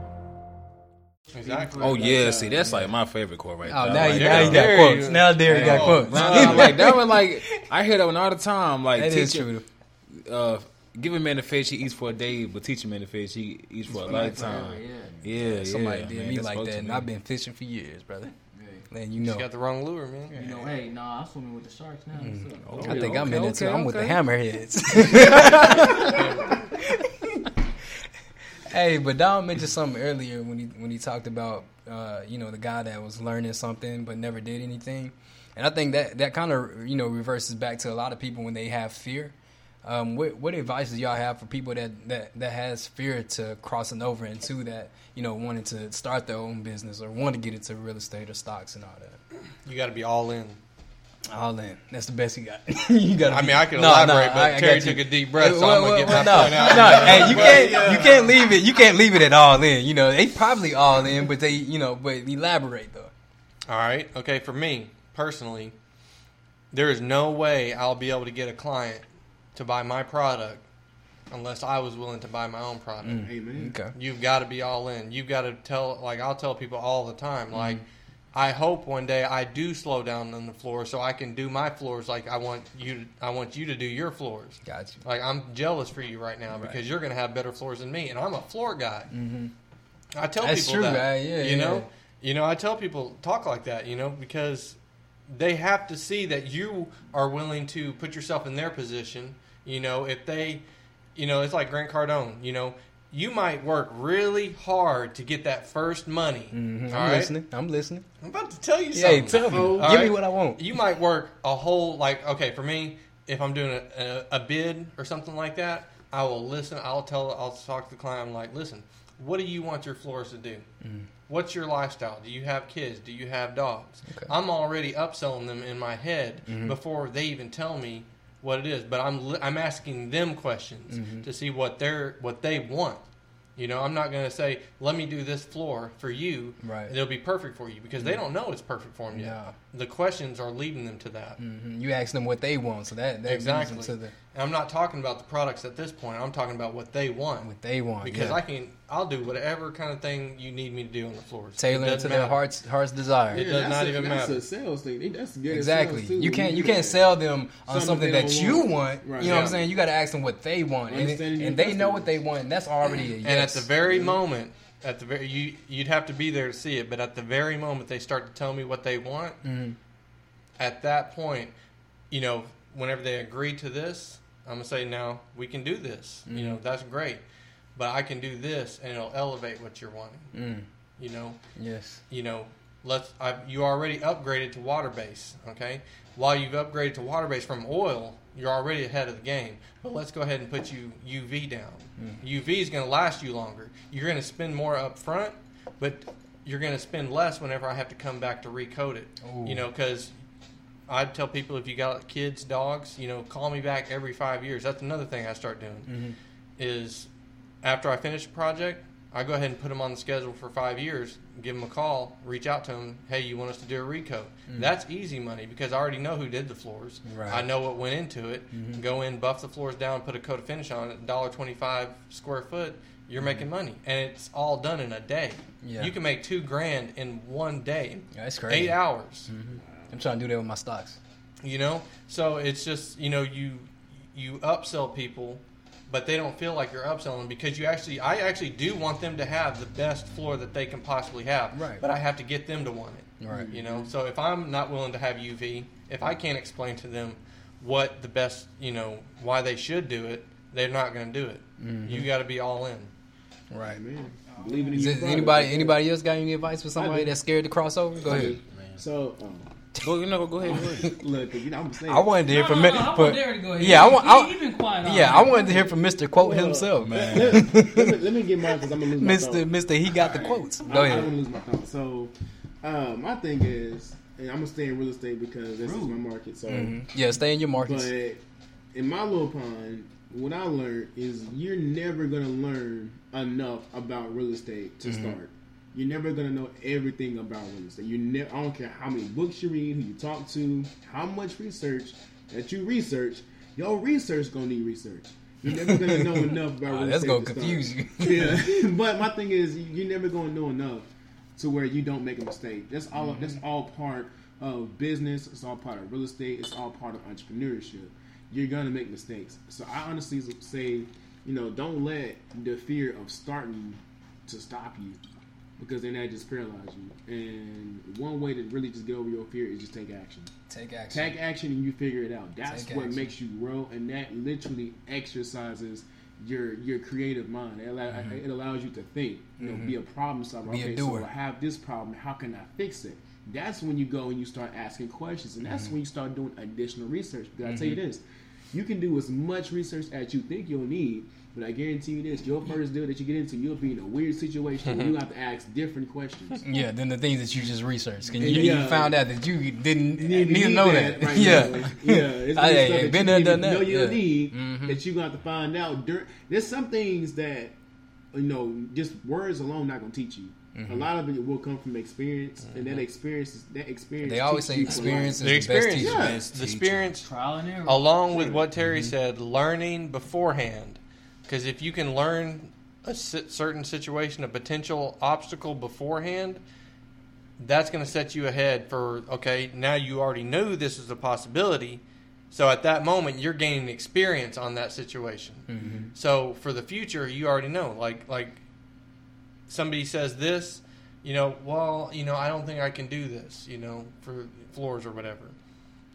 exactly Oh yeah, see that's like my favorite quote right Oh, there. now Like, you, now you got there quotes. you- Now Derek got Oh, quotes. Nah, like that one, like I hear that one all the time. Like That is teach- Uh, give a man the fish he eats for a day, but teach a man the fish he eats for a lifetime. forever, Yeah, yeah. Somebody did man, me like that, and me. I've been fishing for years, brother. And you You know, got the wrong lure, man. You know, hey, nah, I'm swimming with the sharks now. Mm. What's up? I think I'm okay, in it too. okay, I'm with the hammerheads. hey, but Don mentioned something earlier when he when he talked about uh, you know the guy that was learning something but never did anything, and I think that that kind of you know reverses back to a lot of people when they have fear. Um, what what advice do y'all have for people that, that that has fear to crossing over into that you know wanting to start their own business or want to get into real estate or stocks and all that? You got to be all in. All in. That's the best you got. you got. I mean, I can elaborate, but Terry took a deep breath, so I'm gonna get my no, point out. No, hey, you But, can't. yeah. You can't leave it. You can't leave it at all in. You know, they probably all in, but they, you know, but elaborate though. All right. Okay. For me personally, there is no way I'll be able to get a client to buy my product unless I was willing to buy my own product. Mm. Hey man, Okay. You've got to be all in. You've got to tell, like I'll tell people all the time, like mm. I hope one day I do slow down on the floor so I can do my floors like I want you to. I want you to do your floors. Got you. Like I'm jealous for you right now because you're going to have better floors than me, and I'm a floor guy. Mm-hmm. I tell That's people true, that. man. Yeah, you yeah. know, you know, I tell people talk like that. You know, because they have to see that you are willing to put yourself in their position. You know, if they, you know, it's like Grant Cardone. You know, you might work really hard to get that first money. Mhm. all I'm right? listening. I'm listening. I'm about to tell you Yeah, something. tell me. All Give me what I want. You might work a whole like okay for me if I'm doing a, a, a bid or something like that. I will listen. I'll tell. I'll talk to the client. I'm like, listen, what do you want your floors to do? Mm. What's your lifestyle? Do you have kids? Do you have dogs? I'm already upselling them in my head Mhm. before they even tell me what it is. But I'm I'm asking them questions Mhm. to see what they're what they want. You know, I'm not going to say, "Let me do this floor for you." Right. It'll be perfect for you because they Mhm. don't know it's perfect for them yet. Yeah. The questions are leading them to that. hmm You ask them what they want, so that, that leads Exactly. them to the And I'm not talking about the products at this point. I'm talking about what they want. what they want. because yeah. I can, I'll do whatever kind of thing you need me to do on the floors. tailor it doesn't to their heart's heart's desire. It does not a, even that's matter. a sales thing. That's good. Exactly. sales, too, You can't you can't sell them on Something something that don't you want. want. Right. You know what I'm saying? You got to ask them what they want, and, and they know what they want, and that's already a yes. And at the very moment, at the very you you'd have to be there to see it. But at the very moment they start to tell me what they want, Mhm. at that point, you know, whenever they agree to this, I'm gonna say, now we can do this. You know, Mhm. that's great, but I can do this, and it'll elevate what you're wanting. Mm. You know, Yes. you know, let's. I've, you already upgraded to water base. Okay, while you've upgraded to water base from oil, you're already ahead of the game. But let's go ahead and put you UV down. Mm. UV is going to last you longer. You're going to spend more up front, but you're going to spend less whenever I have to come back to recoat it. Ooh. You know, because I'd tell people if you got kids, dogs, you know, call me back every five years. That's another thing I start doing. Mhm. Is after I finish a project, I go ahead and put them on the schedule for five years. Give them a call, reach out to them. Hey, you want us to do a recoat? Mm. That's easy money because I already know who did the floors. Right. I know what went into it. Mhm. Go in, buff the floors down, put a coat of finish on it. Dollar twenty-five square foot. You're making money, and it's all done in a day. Mm-hmm. Yeah. You can make two grand in one day. Yeah, that's crazy. Eight hours. Mhm. I'm trying to do that with my stocks. You know, so it's just you know you you upsell people, but they don't feel like you're upselling because you actually I actually do want them to have the best floor that they can possibly have. Right. But I have to get them to want it. Right. You know, so if I'm not willing to have UV, if I can't explain to them what the best, you know, why they should do it, they're not going to do it. Mhm. You got to be all in. Right. Man, believing in Is your it- product. anybody anybody else got any advice for somebody that's scared to cross over? Go ahead. do. So, um, Go, you know, go ahead. Go ahead. look, you know, I'm saying. I wanted to hear No, from no, Mi- no, I for- want Derek to go ahead. Yeah, I want. he- I, he been quiet yeah. I wanted to hear from Mr. Quote Well, himself, man. Let, let me, let me get mine because I'm gonna lose my Mr. thought. Mr. He got the quotes. I, Go I'm ahead. gonna lose my thought. So, uh, my thing is, and I'm gonna stay in real estate because this is my market. So, Mhm. Yeah, stay in your market. but in my little pond, what I learned is you're never gonna learn enough about real estate to Mhm. start. You're never gonna know everything about real estate. You never. I don't care how many books you read, who you talk to, how much research that you research. Your research gonna need research. You're never gonna know enough about ah, Oh, real that's estate. gonna confuse you. yeah, but my thing is, you're never gonna know enough to where you don't make a mistake. That's all. Mm-hmm. That's all part of business. It's all part of real estate. It's all part of entrepreneurship. You're gonna make mistakes. So I honestly say, you know, don't let the fear of starting to stop you, because then that just paralyzes you. And one way to really just get over your fear is just take action. Take action. Take action and you figure it out. That's Take what action. makes you grow, and that literally exercises your your creative mind. It, allow, it allows you to think, you know, Mhm. be a problem solver. Be a okay, doer. so I have this problem. How can I fix it? That's when you go and you start asking questions, and that's Mhm. when you start doing additional research. Because I tell you Mhm. this, you can do as much research as you think you'll need. But I guarantee you this: your first deal that you get into, you'll be in a weird situation. where you have to ask different questions. Yeah, than the things that you just researched. and you, Yeah. you found out that you didn't need, need to know that that. right yeah, now. yeah. It's I, been hey, stuff hey, that been there, didn't done that. know you'll yeah. need Mhm. that you got to find out. Dur- There's some things that you know, just words alone not gonna teach you. A Mhm. lot of it will come from experience, and that experience, is- that experience. They always say experience life. is the best teacher. Yeah. the experience Trial and error. along with what Terry said, learning beforehand. Because if you can learn a certain situation, a potential obstacle beforehand, that's going to set you ahead for okay. Now you already knew this is a possibility, so at that moment you're gaining experience on that situation. Mm-hmm. So for the future, you already know. Like like somebody says this, you know, well, you know, I don't think I can do this, you know, for floors or whatever.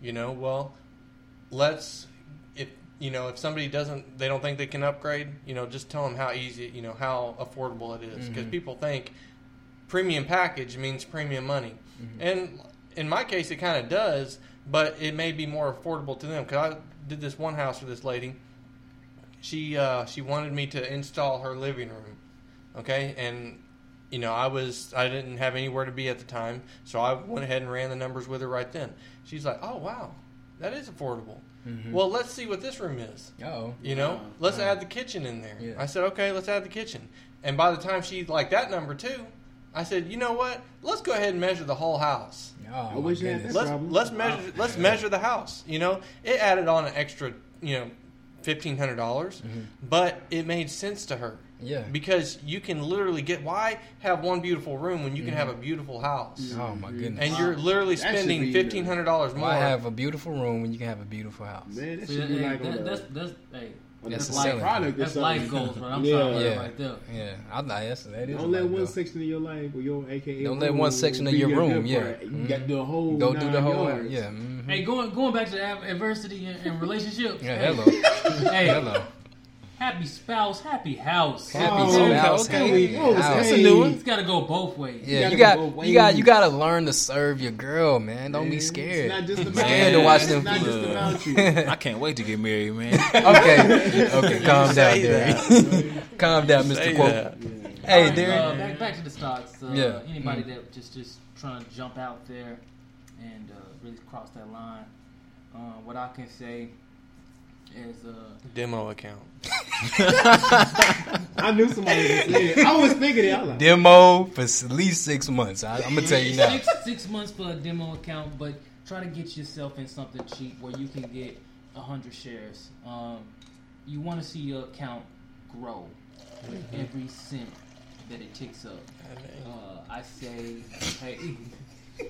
You know, well, let's you know if somebody doesn't they don't think they can upgrade, you know, just tell them how easy, you know, how affordable it is because Mhm. people think premium package means premium money. And in my case it kind of does, but it may be more affordable to them cuz I did this one house for this lady she uh, she wanted me to install her living room, okay, and you know I was I didn't have anywhere to be at the time, so I went ahead and ran the numbers with her right then. She's like, "Oh wow, that is affordable." Mhm. Well, let's see what this room is. Oh, You know, Wow. let's Wow. add the kitchen in there. Yeah. I said, okay, let's add the kitchen. And by the time she liked that number too, I said, you know what? Let's go ahead and measure the whole house. Oh, I wish you had that let's problem. let's measure let's measure the house. You know, it added on an extra, you know, fifteen hundred dollars, but it made sense to her. Mm-hmm. Yeah. because you can literally get why have one beautiful room when you can have a beautiful house. Oh my goodness! And you're literally That should spending be, fifteen hundred dollars more. Why have a beautiful room when you can have a beautiful house? Man, that See, should be hey, like on that- the, that's that's hey, on That's the a life product. or that's life something. goals, bro. I'm yeah. trying Yeah. right there. Yeah, I like that's that is. Don't let life one goal. section of your life or your AKA Don't let room one section of be your room, good yeah. part. You Mhm. got the whole Go do the nine whole. yards. Yeah. mhm. Hey, going going back to ad- adversity in, in relationships. Yeah. hey, Hello. Hey, Hello. Happy spouse, happy house. Happy Oh, spouse. okay. happy house. that's a new one. It's got to go both ways. Yeah, gotta you got go you got ways. you got to learn to serve your girl, man. Don't be scared. It's not just about scared to watch It's them. not just about you. I can't wait to get married, man. okay, okay, calm down, Say Derry. calm down, Mr. Quote. that. Hey, Alright, Derry. uh, back, back to the stocks. Uh, Yeah. Anybody Mm. that just just trying to jump out there and uh, really cross that line. Uh, what I can say is uh, Demo account. I knew somebody was gonna it. I was thinking it. I was like, Demo for at least six months. I, I'm gonna tell you now. six, six months for a demo account, but try to get yourself in something cheap where you can get a hundred shares. Um, you want to see your account grow with every cent that it ticks up. Uh, I say, hey,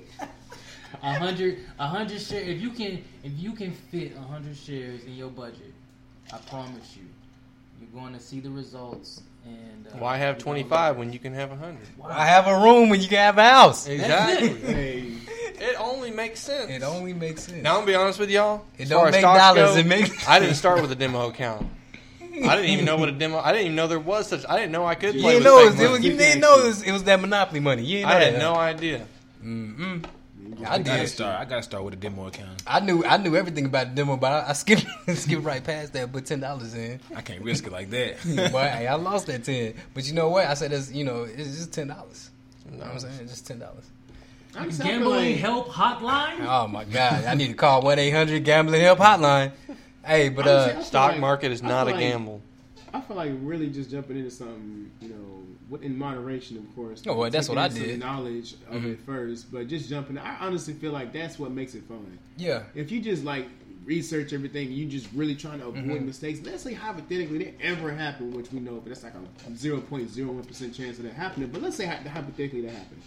a hundred, a hundred share. If you can, if you can fit a hundred shares in your budget, I promise you, you're going to see the results. And uh, Why have you're gonna twenty love five it. when you can have a hundred? I have a room when you can have a house. Exactly. hey, it only makes sense. It only makes sense. Now I'm gonna be honest with y'all. It As don't make stocks dollars, go, it make- I didn't start with a demo account. I didn't even know what a demo. I didn't even know there was such. I didn't know I could You play didn't with know it fake was, it was, you didn't know it was, it was that monopoly money. You didn't know I that. had no idea. I I gotta start. I gotta start with a demo account. I knew I knew everything about the demo, but I, I skipped skipped right past that. Put ten dollars in. I can't risk it like that. but hey, I lost that ten. But you know what? I said it's you know it's just ten dollars. You know what I'm saying? It's just ten dollars. I'm just- I feel Gambling like- help hotline. Oh my god! I need to call one eight hundred gambling help hotline. Hey, but uh, feel Stock like- market is not a like- gamble. I feel like really just jumping into something, you know, with- in moderation, of course. Oh, well, that's what I did. Knowledge of Mhm. it first, but just jumping. I honestly feel like that's what makes it fun. yeah, If you just like research everything, you just really trying to avoid Mhm. mistakes. Let's say hypothetically they ever happen, which we know, but that's like a zero point zero one percent chance of that happening. But let's say hypothetically that happened.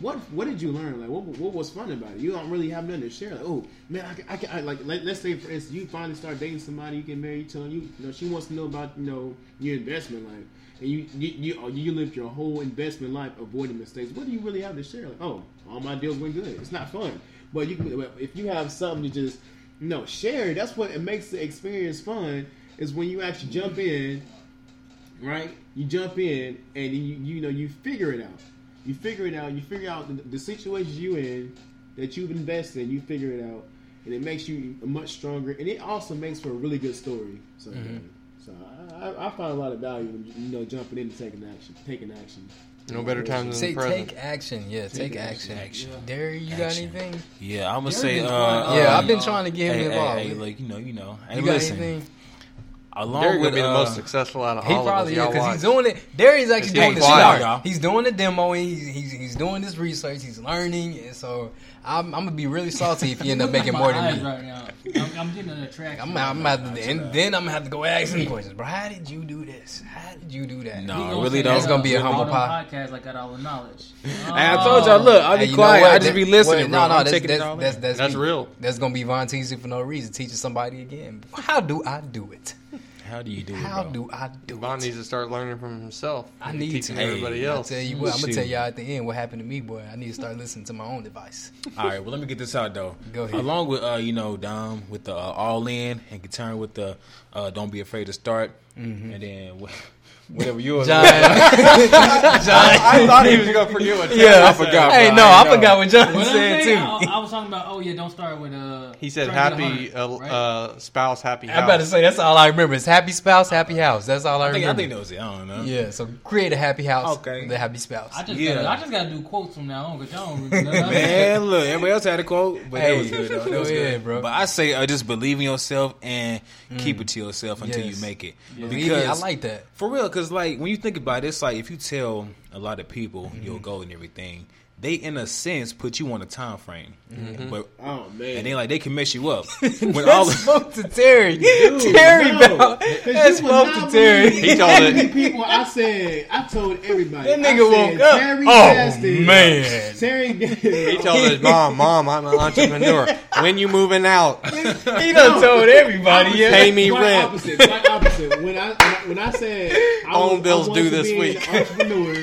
What what did you learn? Like what what was fun about it? You don't really have nothing to share. Like oh man, I can, I can I, like let, let's say for instance you finally start dating somebody, you get married, telling you you know she wants to know about you know your investment life. And you you you, you lived your whole investment life avoiding mistakes. What do you really have to share? Like, oh, all my deals went good. It's not fun. But you if you have something to just you know share, that's what it makes the experience fun. Is when you actually jump in, right? You jump in and you you know you figure it out. You figure it out. You figure out the, the situations you in that you've invested in. You figure it out, and it makes you much stronger. And it also makes for a really good story. So, Mhm. So I, I, I find a lot of value in you know jumping in and taking action, taking action. No better time than say the present. take action. Yeah, take, Take action. action. Derry, you got anything? Yeah, I'm gonna Derek say. Uh, trying- uh, yeah, I've been trying to get hey, him hey, involved. hey, like you know, you know. Hey, you got listen, anything? Along Derek with gonna be the uh, most successful out of all of us. Y'all because he's doing it. Darius actually doing be this quiet, y'all. He's doing the demoing. He's, he's he's doing this research. He's learning, and so I'm, I'm gonna be really salty if he end up making more than me. Right now. I'm, I'm getting an attraction. I'm, I'm gonna have to, and then I'm gonna have to go ask him questions, bro. How did you do this? How did you do that? No, He gonna really say don't. That's gonna be a all humble them pie. Podcasts, I got all the knowledge. Hey, I told y'all, look, I'll be you quiet. what? I just be listening, well, bro. No, no, I'm that's taking it that's, all that's, that's, That's real. That's gonna be Von Teasy for no reason, teaching somebody again. How do I do it? How do you do it? How do I do Von it? needs to start learning from himself. I and need teaching to. everybody I'll else. tell you what, I'm gonna tell y'all at the end what happened to me, boy. I need to start listening to my own advice. All right, well, let me get this out though. Go ahead. Along with uh, you know, Dom with the uh, all in and Katern with the uh, don't be afraid to start, and then wh- whatever yours. John, was. I thought he was gonna forget what. yeah, I forgot, Hey, bro. no, I I, forgot what John What said too. I, I was talking about. Oh yeah, don't start with uh. He said trying to get a happy hundred, uh, right? uh, spouse, happy house. I'm about to say that's all I remember. It's happy spouse, happy house. That's all I, I think, I think that was it. I don't know. yeah, so create a happy house. Okay. with a happy spouse. I just Yeah. gotta, I just gotta do quotes from now on because y'all don't really know. Man, look, everybody else had a quote, but Hey, that was good. Though. That go was ahead, good, bro. But I say, uh, just believe in yourself and keep it to yourself until Yes. you make it. Believe me, I like that. For real, because like when you think about it, it's like if you tell a lot of people Mm-hmm. your goal and everything, they in a sense put you on a time frame. Mm-hmm. But Oh man. and they like they can mess you up when all Let's spoke to Terry. Dude, Terry no. about. 'Cause Let's you would spoke to Terry. He told it- people I said I told everybody. That nigga said, woke up. Terry Oh, Gaston, man. Terry He told his mom, "Mom, I'm an entrepreneur. when you moving out?" He done told everybody. Yeah. Pay me Quite rent. Opposite, quite opposite. When I when I- when I said I Phone was, bills due this week. entrepreneur,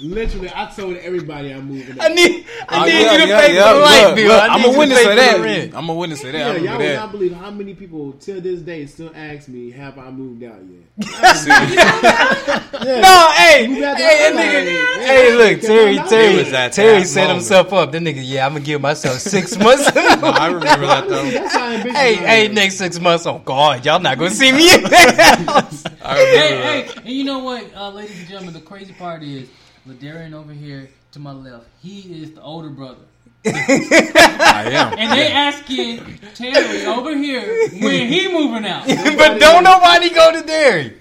literally, I told everybody I'm moving. I need. I Oh, need yeah, you to yeah, pay yeah, for the light look, bill. look, I I'm a you to witness of that. I'm a witness of that. I Yeah, y'all remember would that. not believe how many people till this day still ask me, "Have I moved out yet?" No, hey, You hey, that that nigga. right. Hey, look, Because Terry, Terry, It was at Terry set moment. himself up. That nigga, yeah, I'm gonna give myself six months. I remember that though. That's how ambitious hey, hey, next six months. Oh God, y'all not gonna see me in that house. Hey, hey, and you know what, uh, ladies and gentlemen, the crazy part is Ladarian over here to my left. He is the older brother. I am. And they asking Terry over here when he moving out. but don't nobody go to Derry.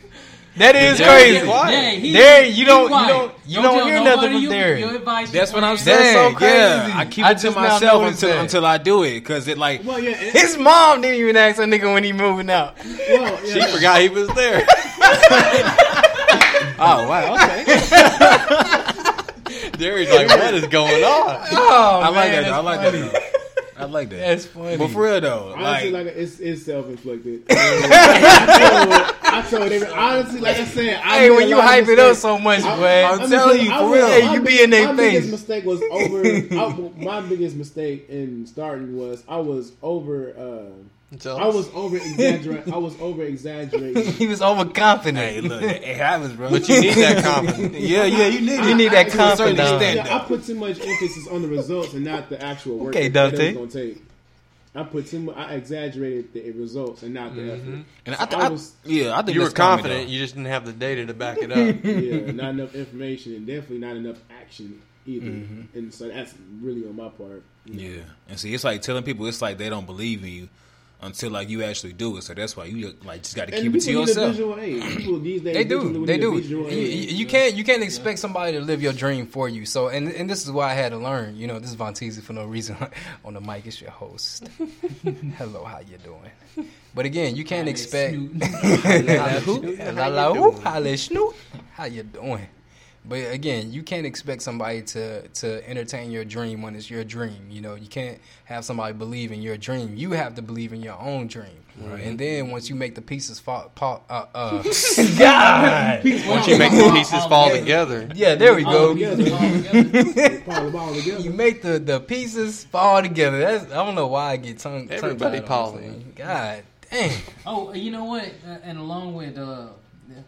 That is Terry, crazy. yeah, he- Derry, you don't, you don't, you don't tell hear nothing from your- Derry. your That's what I'm plan. saying. so crazy. Yeah, I keep I it to myself until that. until I do it because it like Well, yeah, and- His mom didn't even ask that nigga when he moving out. well, She yeah. forgot he was there. oh wow okay Derry's like, "What is going on?" Oh, I like that though. I like funny. that though. I like that. That's funny. But for real though, Honestly, like, like, it's it's self inflicted. I told, I every, honestly, like I said, I Hey, when you hype it up so much, I- boy. I I'm telling cause you, for real. Hey, you big- be in their face. My biggest mistake was over. I, my biggest mistake in starting was I was over. Uh, Jealous. I was over exaggerating. I was over exaggerating. he was overconfident. hey, look, it happens, bro. But you need that confidence. yeah, yeah, you need You it. need that To a certain confidence. Yeah, I put too much emphasis on the results and not the actual work Okay, that Dante. it's going to take. I put too much. I exaggerated the results and not the Mm-hmm. effort. And So I, th- I, was- yeah, I think You were confident. You just didn't have the data to back it up. yeah, not enough information and definitely not enough action either. Mm-hmm. And so that's really on my part. Yeah, and see, it's like telling people it's like they don't believe in you until like you actually do it. So that's why you like just got to keep it to people need yourself. visual aid. People these days They do. They do. visual You, you- you can't. You can't expect somebody to live your dream for you. So, and and this is why I had to learn. You know, this is Von Teasy for no reason. On the mic, it's your host. Hello, how you doing? But again, you can't expect. Hello. How you doing? But again, you can't expect somebody to to entertain your dream when it's your dream. You know, you can't have somebody believe in your dream. You have to believe in your own dream. And then once you make the pieces fall, fall uh, uh, God, Once you make the pieces fall together, yeah, there we All go. the pieces all together. All together. You make the, the pieces fall together. That's I don't know why I get tongue. Everybody tongue-tied on Paul. this thing. God dang. Oh, you know what? Uh, and along with uh,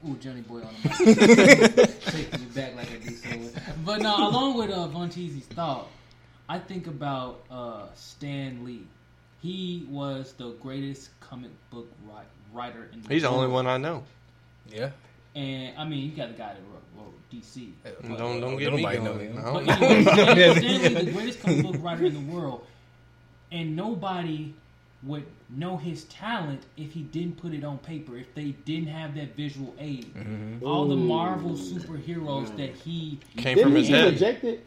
ooh, Johnny Boy on the mic, taking you back like I do so. But no, along with uh, Von Teesy's thought, I think about uh, Stan Lee. He was the greatest comic book ri- writer in the he's the only one I know. Yeah. And I mean, you got the guy that wrote, wrote DC. Don't don't get me Nobody going. know him. No. But anyway, Stan Stan Lee, the greatest comic book writer in the world, and nobody would know his talent if he didn't put it on paper, if they didn't have that visual aid. Mm-hmm. All the Marvel superheroes that he Came Didn't from he his get head. rejected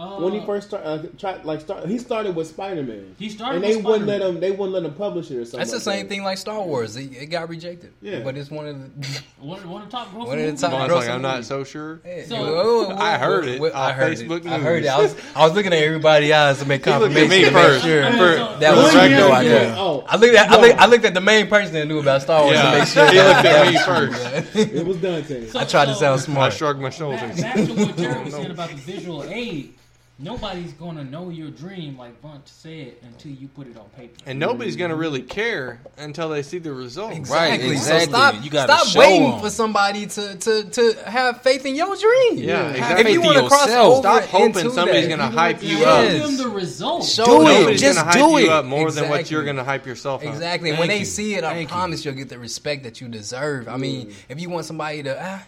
uh, when he first started? Uh, tried, like start, he started with Spider Man. He started and they with wouldn't let Spider-Man. him. They wouldn't let him publish it or something. That's the like same that. thing like Star Wars. It, it got rejected. Yeah. But it's one of the. one, one of the top grossing One of the top- Well, it's like I'm not so sure. So- Whoa, whoa, I heard it whoa, on I heard Facebook it. I heard it. I was, I was looking at everybody's eyes to make He looked at confirmation. me to first. Make sure. For- that was the right. record. No Yeah, idea. Oh, I looked at I looked, I looked at the main person that knew about Star Wars Yeah. to make sure. He looked at me first. It was Dante. I tried to sound smart. I shrugged my shoulders. back to what Terry was saying about the visual aid. Nobody's gonna know your dream, like Vunt said, until you put it on paper. And nobody's gonna really care until they see the results. Exactly. exactly. So stop, You gotta stop show waiting 'em. for somebody to, to, to have faith in your dream. Yeah, exactly. If you want to cross yourself. over Stop hoping into somebody's that, gonna you hype you up. Give them the results. Show Do it. Nobody's Just gonna hype do you up more than what Exactly. you're gonna hype yourself up. Exactly. Thank when they see it, I Thank promise you. will get the respect that you deserve. I mean, if you want somebody to, ah,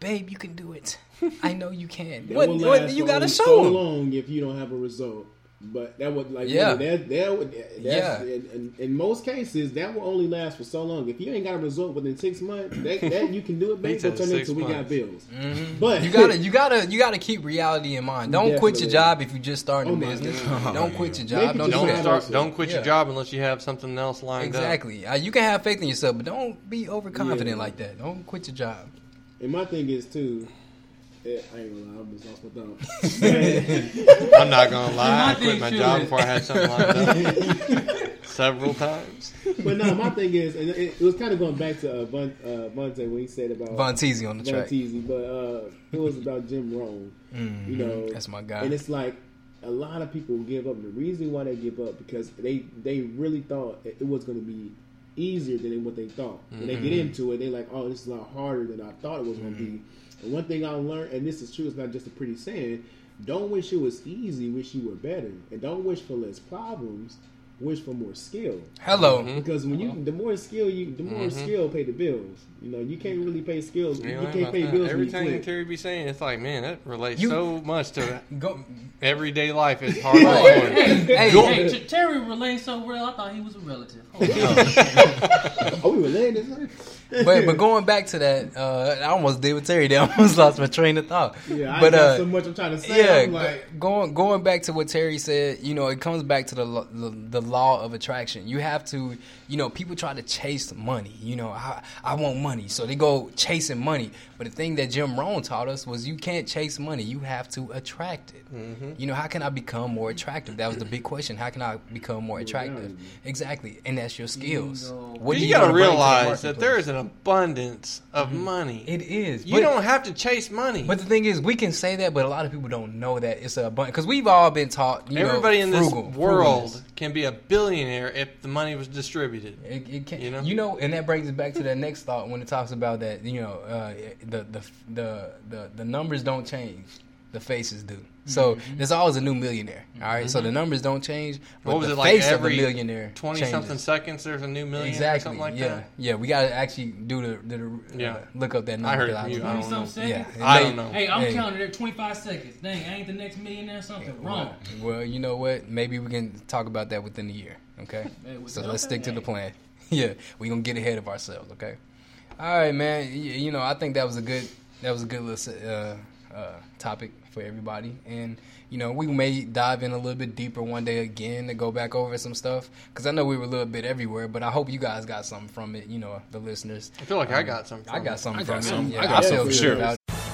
babe, you can do it. I know you can. That What, will what you gotta show so 'em. long if you don't have a result. But that would like Yeah. yeah that that would that's, Yeah. in, in, in most cases that will only last for so long. If you ain't got a result within six months, that, that you can do it. He Baby, turn six into we got bills. Mm-hmm. But You gotta, you gotta, you gotta keep reality in mind. Don't quit your job if you just starting Oh a business. God. Don't quit your job. Don't do Don't start. Hustle. Don't quit Yeah. your job unless you have something else lined up. Exactly. Uh, you can have faith in yourself, but don't be overconfident Yeah. like that. Don't quit your job. and my thing is too. Eh, I ain't gonna lie, I just lost my thought. I'm not gonna lie. I quit my job before I had something lined up several times. but no, my thing is, and it, it was kind of going back to uh, Von, uh, Vontae when he said about Von Teasy on the Von track. Teasy, but uh, it was about Jim Rohn. You know, Mm-hmm. That's my guy. And it's like a lot of people give up. The reason why they give up because they they really thought it it was going to be easier than what they thought. When they get Mm-hmm. into it, they're like, oh, this is a lot harder than I thought it was going to be. And one thing I learned, and this is true, it's not just a pretty saying. Don't wish it was easy. Wish you were better, and don't wish for less problems. Wish for more skill. Hello. Mm-hmm. Because when you, the more skill you, the more mm-hmm. skill pay the bills. You know, you can't really pay skills. You You, can't pay that. bills when you Everything. Terry be saying, it's like, man, that relates You- so much to Go. everyday life. It's hard Right. work. Hey, Hey, T- Terry relates so well. I thought he was a relative. Hold on. Oh, we were laying this. but but going back to that, uh, I almost did with Terry. There, I almost lost my train of thought. Yeah, I but got uh, so much I'm trying to say. yeah, I'm like, going going back to what Terry said, you know, it comes back to the, lo- the the law of attraction. You have to, you know, people try to chase money. You know, I, I want money, so they go chasing money. But the thing that Jim Rohn taught us was you can't chase money. You have to attract it. Mm-hmm. You know, how can I become more attractive? That was the big question. How can I become more attractive? Exactly, and that's your skills. What you, you gotta wanna bring to the realize that there is an abundance of money. It is. you but- don't have to chase money. But the thing is, we can say that, but a lot of people don't know that it's a bunch because we've all been taught. You Everybody know, in this world frugalness. can be a billionaire if the money was distributed. It, it can, You know? you know, and that brings us back to that next thought when it talks about that. You know, uh, the, the the the the numbers don't change, the faces do. So Mm-hmm. there's always a new millionaire. All right, so the numbers don't change, but What was the it like face every of the millionaire twenty changes. something seconds? There's a new millionaire or Exactly. something like yeah, that. yeah. We gotta actually do the, the, the Yeah. uh, look up that number. I heard it 'cause you. I don't know. 20 Yeah, I don't know. Hey, I'm Hey. counting at 25 seconds. Dang, ain't the next millionaire something wrong? Well, you know what? Maybe we can talk about that within the year. Okay. Hey, So let's stick to the plan. yeah, we gonna get ahead of ourselves. Okay. All right, man. You, you know, I think that was a good that was a good little uh, uh, topic for everybody, and you know, we may dive in a little bit deeper one day again to go back over some stuff because I know we were a little bit everywhere, but I hope you guys got something from it. You know, the listeners. I feel like I got something. I from got it. something I got from some- it. Yeah, I got feel some for sure.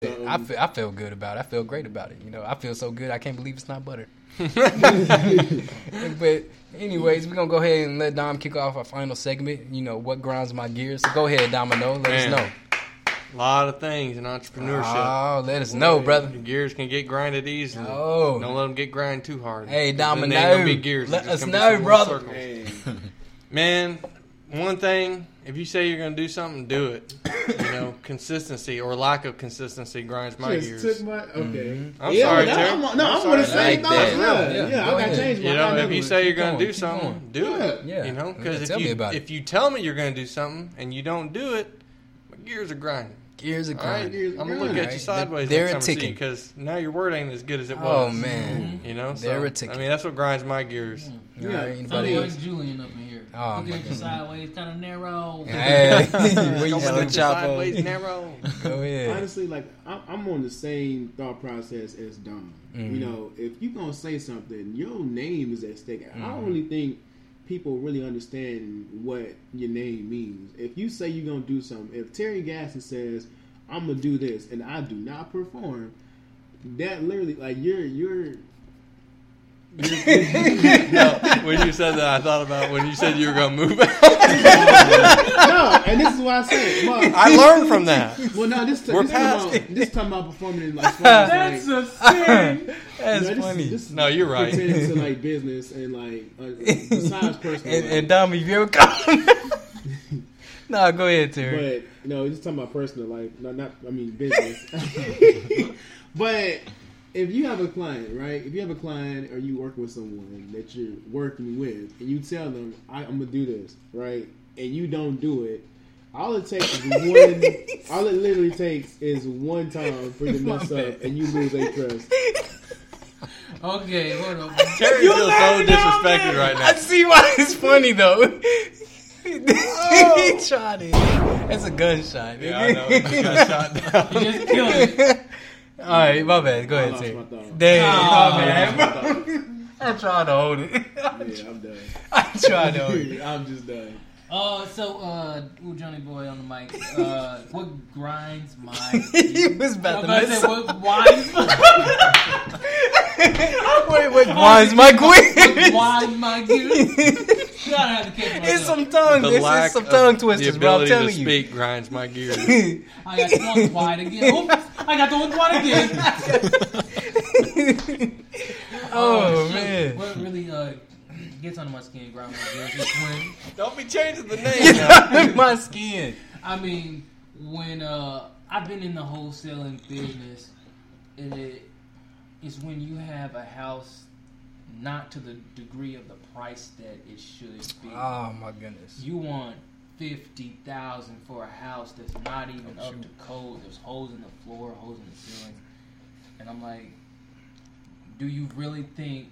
I um, feel, I feel good about it. I feel great about it. You know, I feel so good. I can't believe it's not butter. but anyways, we're gonna go ahead and let Dom kick off our final segment. You know what grinds my gears. So go ahead, Domino. Let Man. us know. A lot of things in entrepreneurship. Oh, let us know, brother. Your gears can get grinded easily. Oh. Don't let them get grind too hard. Hey, Then they ain't Domino, gonna be gears. let us know, some brother. circles. Man, one thing, if you say you're gonna do something, do it. You know, consistency or lack of consistency grinds my Just gears. took my okay. Mm-hmm. I'm yeah, sorry, that- Terry. I'm, no, I'm I'm, on sorry, the same Like that. Yeah, Yeah, yeah, go I got ahead. changed my You know, if you say you're gonna do something, going. do it. Yeah. You know, because if you if you tell me you're gonna do something and you don't do it, my gears are grinding. Gears are All right, grinding. I'm gonna look at you sideways they're next time I see ticking. because now your word ain't as good as it oh, was. Oh man, You know, They're a ticking. I mean, that's what grinds my gears. Mm. All right, Yeah. anybody Something else? like Julian up in here. Oh, Looking at you sideways, kind of narrow. Hey, where you Don't still let the chop sideways narrow. Go ahead. Honestly, like I'm, I'm on the same thought process as Don. Mm-hmm. You know, if you're gonna say something, your name is at stake. I Mm-hmm. don't really think people really understand what your name means. If you say you're gonna do something, if Terry Gaston says I'm gonna do this and I do not perform, that literally like you're you're. no, when you said that, I thought about when you said you were gonna move. out. no, and this is why I say, Mark, I learned from that. well, no, this We're this past talking about, this talking about performing in like, That's like a sin. That's you know, funny. this- No, you're right. Pertaining to like business and like uh, besides personal. and, life. and Dom, if you ever come, nah, go ahead, Terry. But you know, just talking about personal life, not, not I mean business. but if you have a client, right? If you have a client or you work with someone that you're working with, and you tell them, I, "I'm gonna do this," right? And you don't do it. All it takes is one. all it literally takes is one time for you to mess My up, and you lose their trust. Okay, hold on. Terry feels so disrespected right I now. see why it's funny though. Oh. he tried it. That's a gunshot. Yeah, I know. He got shot down. You just killed it. All right, my bad. Go I ahead, lost Terry. my thought. Damn, Oh, my I bad. lost my. I tried to hold it. Yeah, I'm done. I tried to hold it. I'm just done. Uh, so, uh, ooh, Johnny Boy on the mic. Uh, what grinds my. he was about to about to mess say, what winds my. Wait, what winds my What queen? winds my gears? Gotta have to catch. It's some tongue. The It's, lack some of tongue the twisters, bro. I'm ability to telling you. speak grinds my gears. I got the one wide again. Oops, I got the one wide again. Oh, shit. man. What really uh gets under my skin, grind my gears is when Don't be changing the name. now. my skin. I mean when uh I've been in the wholesaling business, and it is when you have a house not to the degree of the price that it should be. Oh my goodness. You want fifty thousand for a house that's not even Oh, up to code. There's holes in the floor, holes in the ceiling, and I'm like, do you really think?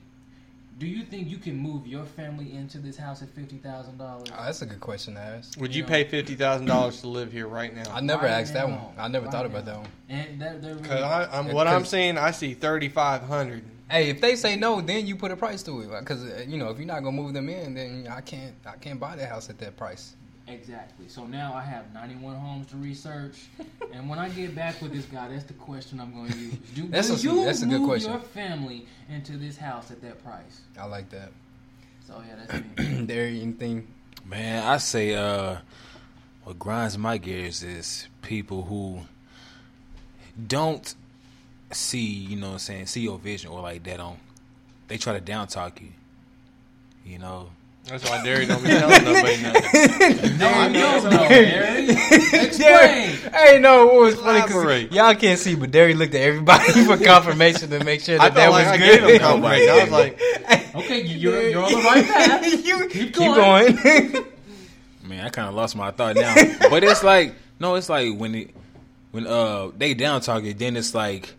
Do you think you can move your family into this house at fifty thousand dollars? Oh, that's a good question to ask. Would you pay fifty thousand dollars to live here right now? I never Right asked that one. I never Right thought about that one. And they're, they're really, I, I'm, Yeah, what I'm 'cause- seeing, I see thirty five hundred. Hey, if they say no, then you put a price to it. Because uh, you know, if you're not gonna move them in, then I can't. I can't buy that house at that price. Exactly. So now I have 91 homes to research, and when I get back with this guy, that's the question I'm going to use. Do That's will a- you that's a good move question. your family into this house at that price? I like that. So yeah, that's me. there, anything? Man, I say uh, what grinds my gears is people who don't see, you know what I'm saying, see your vision or like that on. They try to down talk you. You know. That's why Derry don't be telling nobody nothing. no, I know. don't. Explain. Hey, no, what was funny because y'all can't see, but Derry looked at everybody for confirmation to make sure I that that felt was I good. gave him confirmation. I was like, Okay, you're you're on the right path. you Keep keep going. going. Man, I kind of lost my thought now. but it's like, no, it's like when it, when uh they down talk you, then it's like,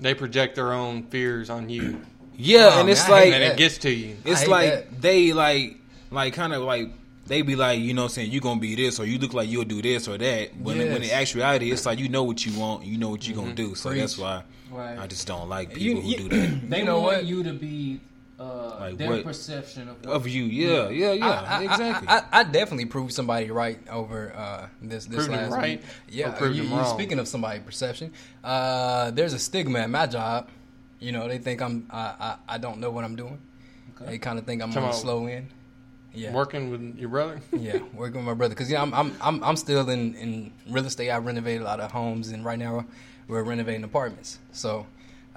they project their own fears on you, yeah, Oh, and it's man, I like and it gets to you. It's like that. they like like kind of like they be like you know what I'm saying you gonna be this or you look like you'll do this or that when when in Yes. actuality it's like you know what you want you know what you're gonna do so Preach. that's why Mm-hmm. Right. I just don't like people you- who do that They You know want what? you to be uh, Like their what- perception of, Of you, yeah, yeah, yeah, I, I- exactly. I, I, I definitely proved somebody right over uh, this this Proved him last right week. Yeah, proved you, him you- wrong? speaking of somebody perception, uh, there's a stigma at my job. You know, they think I'm I, I, I don't know what I'm doing. They kind of think I'm Talking on the slow end. Yeah, Working with your brother. yeah, working with my brother because you know I'm I'm I'm, I'm still in, in real estate. I renovated a lot of homes, and right now we're renovating apartments. So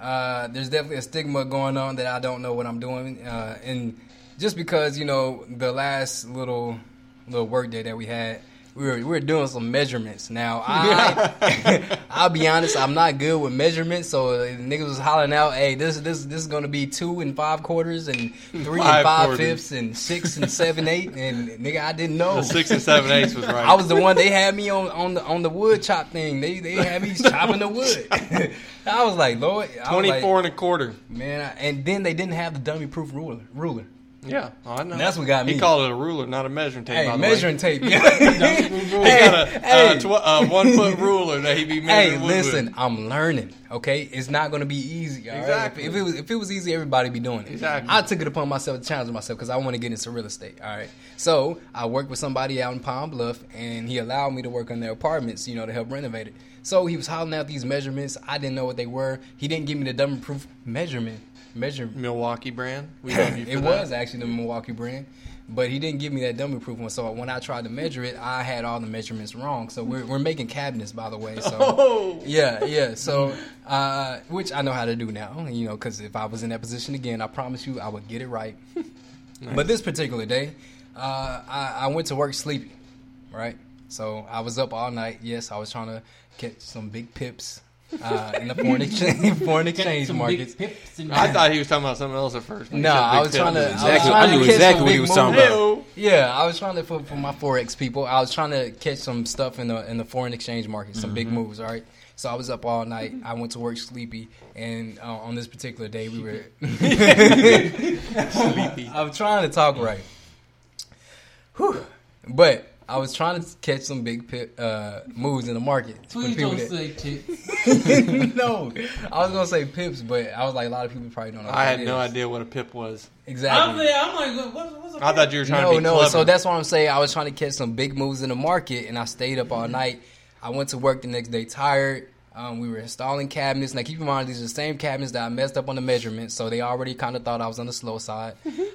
uh, there's definitely a stigma going on that I don't know what I'm doing, uh, and just because you know the last little little work day that we had. We were, we were doing some measurements. Now, I, I'll be honest, I'm not good with measurements. So the niggas was hollering out, "Hey, this this this is gonna be two and five quarters, and three Five and five quarters. fifths, and six and seven eight." And nigga, I didn't know. The six and seven eighths was right. I was the one they had me on on the on the wood chop thing. They they had me chopping the wood. I was like, Lord, twenty four like, and a quarter. man. I- And then they didn't have the dummy proof ruler. Ruler. Yeah, oh, I know. That's what got me. He called it a ruler, not a measuring tape. Hey, by the measuring way. tape. Yeah. He got a, hey, uh, tw- uh, one foot ruler that he be measuring. wood listen, with. I'm learning. Okay, it's not going to be easy. all right? Exactly. If, if it was, if it was easy, everybody be doing it. Exactly. I took it upon myself to challenge myself because I want to get into real estate. All right. So I worked with somebody out in Palm Bluff, and he allowed me to work on their apartments. You know, to help renovate it. So he was hollering out these measurements. I didn't know what they were. He didn't give me the dummy proof measurement. Measure. Milwaukee brand. We love you it that. was actually the Milwaukee brand, but he didn't give me that dummy proof one. So when I tried to measure it, I had all the measurements wrong. So we're, we're making cabinets, by the way. So Oh. yeah, yeah. So uh, which I know how to do now. You know, because if I was in that position again, I promise you I would get it right. But this particular day, uh, I, I went to work sleepy, right? So I was up all night. Yes, I was trying to catch some big pips uh, in the foreign exchange foreign exchange markets. big pips and I thought he was talking about something else at first. No, I was trying to. I was Exactly. trying I knew exactly what he was talking about. Yeah, I was trying to for, for my forex people. I was trying to catch some stuff in the in the foreign exchange market, some big moves. All right. So I was up all night. I went to work sleepy, and uh, on this particular day, we were sleepy. I'm trying to talk right. Whew. But I was trying to catch some big pip, uh, moves in the market. for Please people don't that- say tits. no, I was gonna say pips, but I was like a lot of people probably don't know. I what had that no is. idea what a pip was. Exactly. I'm there. I'm like, what, what's a I thought you were trying no, to be no. clever. So that's what I'm saying. I was trying to catch some big moves in the market, and I stayed up all night. I went to work the next day tired. Um, we were installing cabinets. Now, keep in mind, these are the same cabinets that I messed up on the measurements, so they already kind of thought I was on the slow side.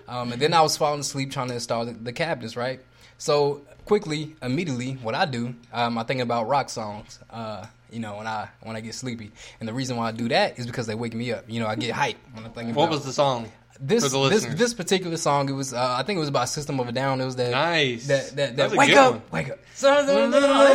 Um, and then I was falling asleep trying to install the, the cabinets, right? So quickly, immediately, what I do, um, I think about rock songs. Uh, you know, when I when I get sleepy, and the reason why I do that is because they wake me up. You know, I get hype when I'm thinking. what about was the song? This for the this this particular song? It was uh, I think it was about System of a Down. It was that Nice. that that, that That's wake up one. wake up.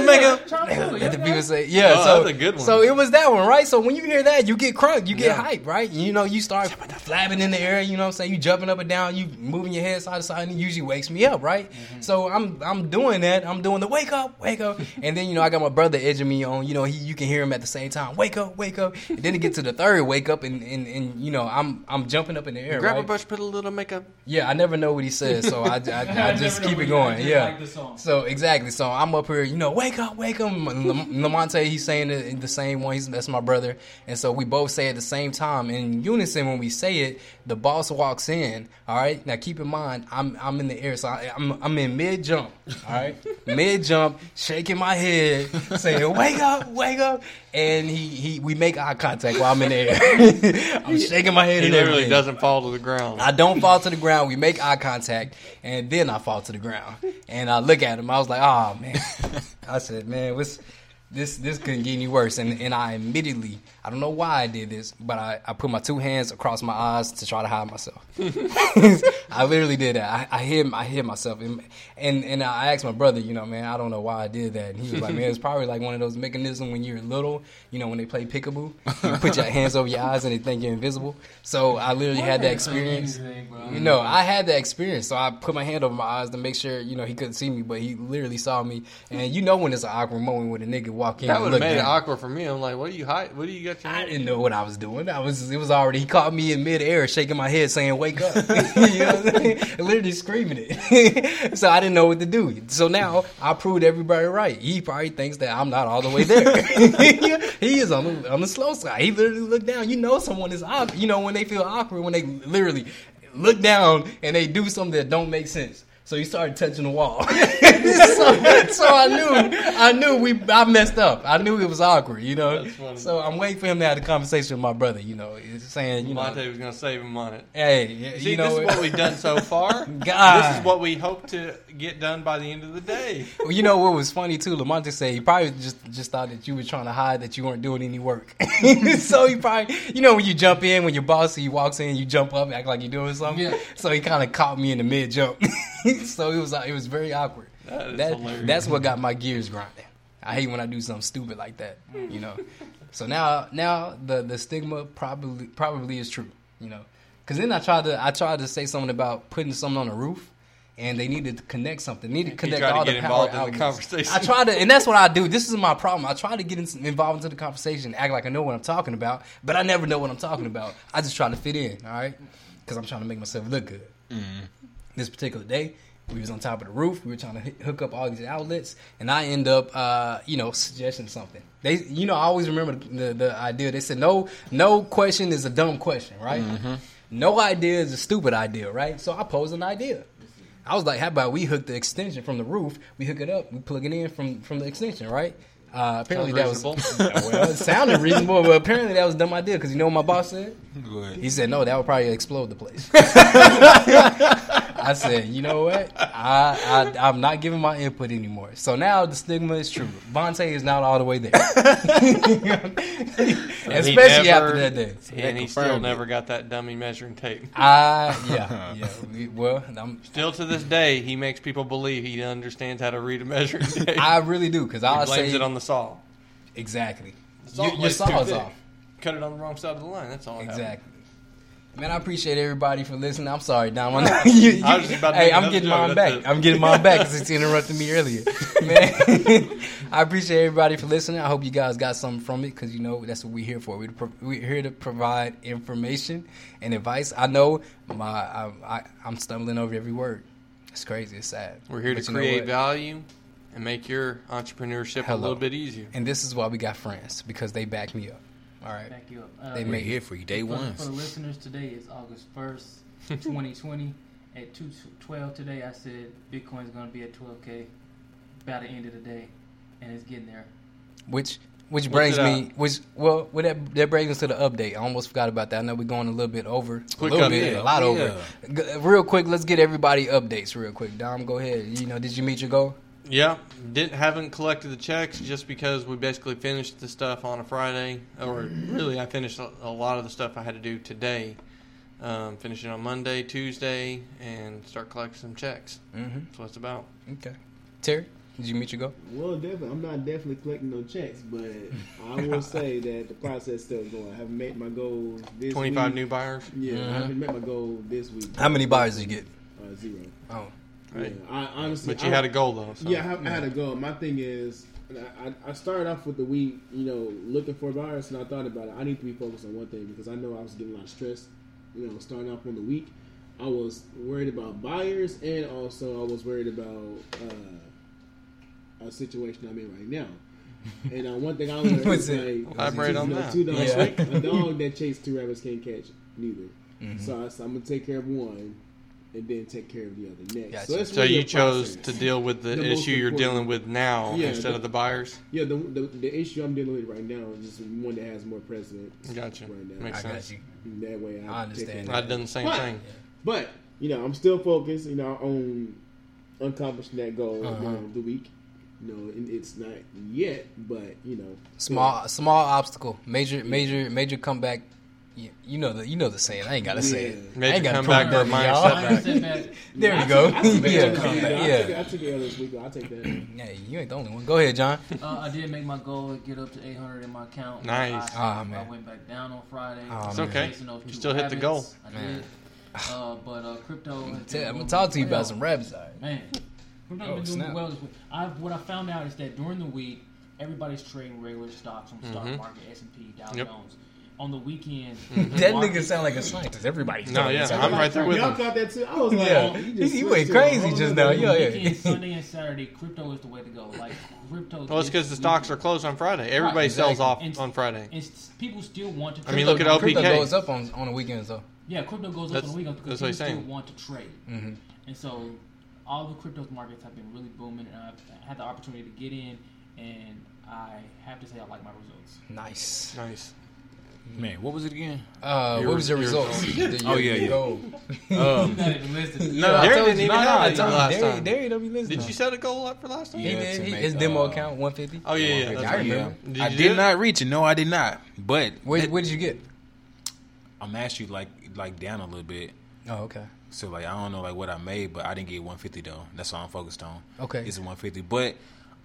Make up. Let the people say, yeah. Oh, so that's a good one. So it was that one, right? So when you hear that, you get crunk, you get Yeah. hype, right? You know, you start flapping in the air. You know, what I'm saying you jumping up and down, you moving your head side to side, and it usually wakes me up, right? Mm-hmm. So I'm I'm doing that. I'm doing the wake up, wake up, and then you know I got my brother edging me on. You know, he you can hear him at the same time, wake up, wake up, and then it get to the third wake up, and and, and you know I'm I'm jumping up in the air, Grab right? a brush, put a little makeup. Yeah, I never know what he says, so I, I, I, I just keep it going. Yeah. like the song. So exactly. So I'm up here, you know, wake up, wake up. Lam- Lamonte, he's saying it the same one. He's, that's my brother, and so we both say it at the same time in unison. When we say it, the boss walks in. All right. Now keep in mind, I'm I'm in the air, so I, I'm I'm in mid jump. All right, mid jump, shaking my head, saying, "Wake up, wake up!" And he he we make eye contact while I'm in the air. I'm shaking my head. He and literally everything. doesn't fall to the ground. I don't fall to the ground. We make eye contact, and then I fall to the ground. And I look at him. I was like, "Oh man!" I said, "Man, what's this? This couldn't get any worse." And and I immediately, I don't know why I did this, but I, I put my two hands across my eyes to try to hide myself. I literally did that. I, I hid I hid myself, and, and and I asked my brother, you know, man, I don't know why I did that. And he was like, "Man, it's probably like one of those mechanisms when you're little, you know, when they play peekaboo, you put your hands over your eyes and they think you're invisible." So I literally had that experience. You know, I had that experience, so I put my hand over my eyes to make sure you know he couldn't see me, but he literally saw me. And you know when it's an awkward moment when a nigga walk in, that would have made it awkward for me. I'm like, what do you hide? What do you got your I didn't know what I was doing. I was it was already he caught me in midair shaking my head saying wake up. you know what I'm? Literally screaming it. so I didn't know what to do. So now I proved everybody right. He probably thinks that I'm not all the way there. he is on the on the slow side. He literally looked down. You know someone is awkward. You know when they feel awkward when they literally look down and they do something that don't make sense. So he started touching the wall. so, so I knew, I knew we, I messed up. I knew it was awkward, you know. So I'm waiting for him to have a conversation with my brother. You know, saying, you know, Monte was going to save him on it. hey, See, you know, this is what we've done so far. God. This is what we hope to get done by the end of the day. Well, you know what was funny too? Lamonte said he probably just just thought that you were trying to hide that you weren't doing any work. so he probably, you know, when you jump in, when your boss he walks in, you jump up, act like you're doing something. Yeah. So he kind of caught me in the mid jump. so it was uh, it was very awkward. That is That- hilarious. that's what got my gears grinding. I hate when I do something stupid like that. You know. So now now the the stigma probably probably is true. You know. Because then I tried to I tried to say something about putting something on the roof. And they needed to connect something. Needed to connect tried to all the power involved in the conversation. I try to, and that's what I do. This is my problem. I try to get in, involved into the conversation, act like I know what I'm talking about, but I never know what I'm talking about. I just try to fit in, all right? Because I'm trying to make myself look good. Mm. This particular day, we was on top of the roof. We were trying to hook up all these outlets, and I end up, uh, you know, suggesting something. They, you know, I always remember the, the idea. They said no, no question is a dumb question, right? No idea is a stupid idea, right? So I posed an idea. I was like, how about we hook the extension from the roof? We hook it up, we plug it in from from the extension, right? Uh, apparently that was well, it sounded reasonable, but apparently that was a dumb idea because you know what my boss said? He said, no, that would probably explode the place. I said, you know what? I, I I'm not giving my input anymore. So now the stigma is true. Vontae is not all the way there, especially never- after that day. And he still it. never got that dummy measuring tape. I yeah yeah. We, well, I'm, Still to this day, he makes people believe he understands how to read a measuring tape. I really do because I'll blames say it on the saw. exactly. saw Your, your saw is thick. off. Cut it on the wrong side of the line. That's all. it happened. Exactly. Man, I appreciate everybody for listening. I'm sorry, Dom. I know you, you, I was just about to hey, I'm getting joke, mine back. it. I'm getting mine back because it's interrupting me earlier. Man, I appreciate everybody for listening. I hope you guys got something from it because you know that's what we're here for. We're, pro- we're here to provide information and advice. I know my I, I, I'm stumbling over every word. It's crazy. It's sad. We're here But to create value and make your entrepreneurship Hello. a little bit easier. And this is why we got friends because they back me up. All right. Back you up. Uh, They We're here for you day one. for the listeners, today is August 1st, 2020. At 212 today, I said Bitcoin's going to be at 12K by the end of the day, and it's getting there. Which which brings me at? which well well, that that brings us to the update. I almost forgot about that. I know we're going a little bit over, Quick a little bit, update. a lot Yeah. over. G- real quick, let's get everybody updates real quick. Dom, go ahead. You know, did you meet your goal? Yeah, didn't haven't collected the checks just because we basically finished the stuff on a Friday, or really I finished a, a lot of the stuff I had to do today. Um, finish it on Monday, Tuesday, and start collecting some checks. Mm-hmm. That's what it's about. Okay. Terry, did you meet your goal? Well, definitely. I'm not definitely collecting no checks, but I will say that the process still going. I haven't met my goal this Twenty five week. new buyers. Yeah, Mhm. I haven't met my goal this week. How many buyers did you get? Uh, zero. Oh, Right. Yeah, I honestly. But you I- had a goal though. So. Yeah, I, have, I had a goal. My thing is, I, I I started off with the week, you know, looking for buyers, and I thought about it. I need to be focused on one thing because I know I was getting a lot of stress, you know, starting off on the week. I was worried about buyers, and also I was worried about uh, a situation I'm in right now. And uh, one thing I learned What's is it? like, Elaborate on know, that. Two dogs, Yeah. a dog that chased two rabbits can't catch neither. Mm-hmm. So, I, so I'm gonna take care of one, and then take care of the other next. Gotcha. So, it's So you chose process. to deal with the, The issue you're dealing with now Yeah, instead the- of the buyers. Yeah, the, the the issue I'm dealing with right now is just one that has more precedence. Gotcha. Right now. Makes I sense. got you. That way, I, I understand that. I've done the same But- thing. But you know, I'm still focused. You know, on accomplishing that goal you Uh-huh. know, the week. You know, and it's not yet, but you know, small small obstacle, major major major comeback. You, you know the you know the saying. I ain't gotta say it. I ain't gotta comeback prove or nothing, minor y'all. setback. Setback. There I we go. I took yeah, L this week, comeback. though. I Yeah. took, I took the this week. I'll take that. Yeah, you ain't the only one. Go ahead, John. Uh, I did make my goal to get up to 800 in my account. Nice. I, Ah, man. I went back down on Friday. Oh, It's man. okay. You still hit the goal. rabbits. I did. Uh, but uh, crypto. has Tell- I'm gonna talk to you about some rabbits. All right. Man, crypto's Oh, been doing well this week. I, what I found out is that during the week, everybody's trading regular stocks on the stock market, S and P, Dow Mm-hmm. Yep. Jones. On the weekend, That nigga sound like a scientist. Everybody. No, yeah, I'm right there with Y'all him. caught that too. I was like, Yeah. oh, you, He- he went crazy whole just now. Yeah, yeah. weekend, Sunday and Saturday, crypto is the way to go. Like crypto. Well, it's because the stocks are closed on Friday. Everybody Right, sells off And- on Friday. And people still want to. I mean, look at Crypto LPK. goes up on on the weekends though. Yeah, crypto goes up on the weekend because people still want to trade, Mhm. and so all the crypto markets have been really booming, and I've had the opportunity to get in, and I have to say I like my results. Nice. Nice. Man, what was it again? Uh, Your- what was your your results? goal. The- Oh, yeah, your yeah. goal. Um, Not. No, I told didn't even no, no, have I told you, last Derek- time. Derek don't be listening. Did you set a goal up for last time? He Yeah, did. He- make, His demo uh, account 150. Oh yeah, yeah. 150. That's I right. remember. Did I did not reach it. No, I did not. But What, that- what did you get? I'm actually like like down a little bit. Oh, okay. So like I don't know like what I made, but I didn't get 150 though. That's all I'm focused on. Okay. It's a 150, but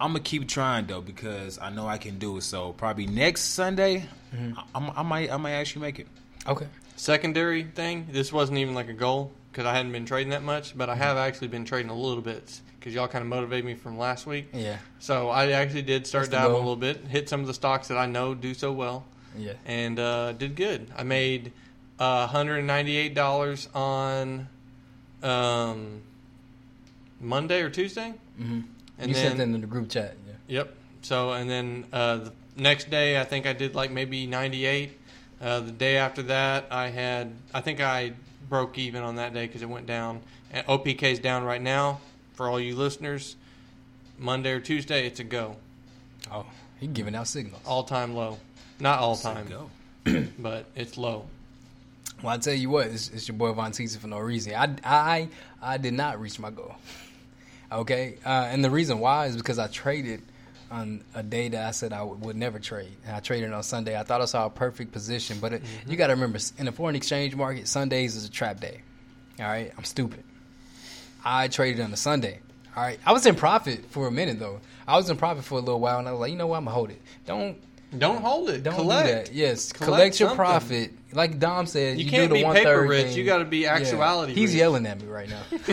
I'm gonna keep trying though because I know I can do it. So probably next Sunday, Mm-hmm. I, I, I might I might actually make it. Okay. Secondary thing. This wasn't even like a goal because I hadn't been trading that much, but I have actually been trading a little bit because y'all kind of motivated me from last week. Yeah. So I actually did start That's the diving a little bit, hit some of the stocks that I know do so well, Yeah. and uh, did good. I made uh, $198 on um, Monday or Tuesday. Mm-hmm. And you then, sent that in the group chat. Yeah. Yep. So and then uh, the next day, I think I did like maybe 98. Uh, the day after that, I had I think I broke even on that day because it went down. And OPK is down right now. For all you listeners, Monday or Tuesday, it's a go. Oh, he giving out signals. All time low. Not all time, Go. but it's low. Well, I tell you what, it's, it's your boy Von Teese for no reason. I, I, I did not reach my goal. Okay, uh, and the reason why is because I traded on a day that I said I would, would never trade. And I traded on Sunday. I thought I saw a perfect position, but it, you got to remember, in the foreign exchange market, Sundays is a trap day. All right, I'm stupid. I traded on a Sunday. All right, I was in profit for a minute though. I was in profit for a little while, and I was like, you know what, I'm gonna hold it. Don't Don't hold it. don't Collect. do that. Yes, collect, Collect your something. profit. Like Dom said, You you, can't do the be paper rich, thing. you gotta be actuality He's rich. yelling at me right now.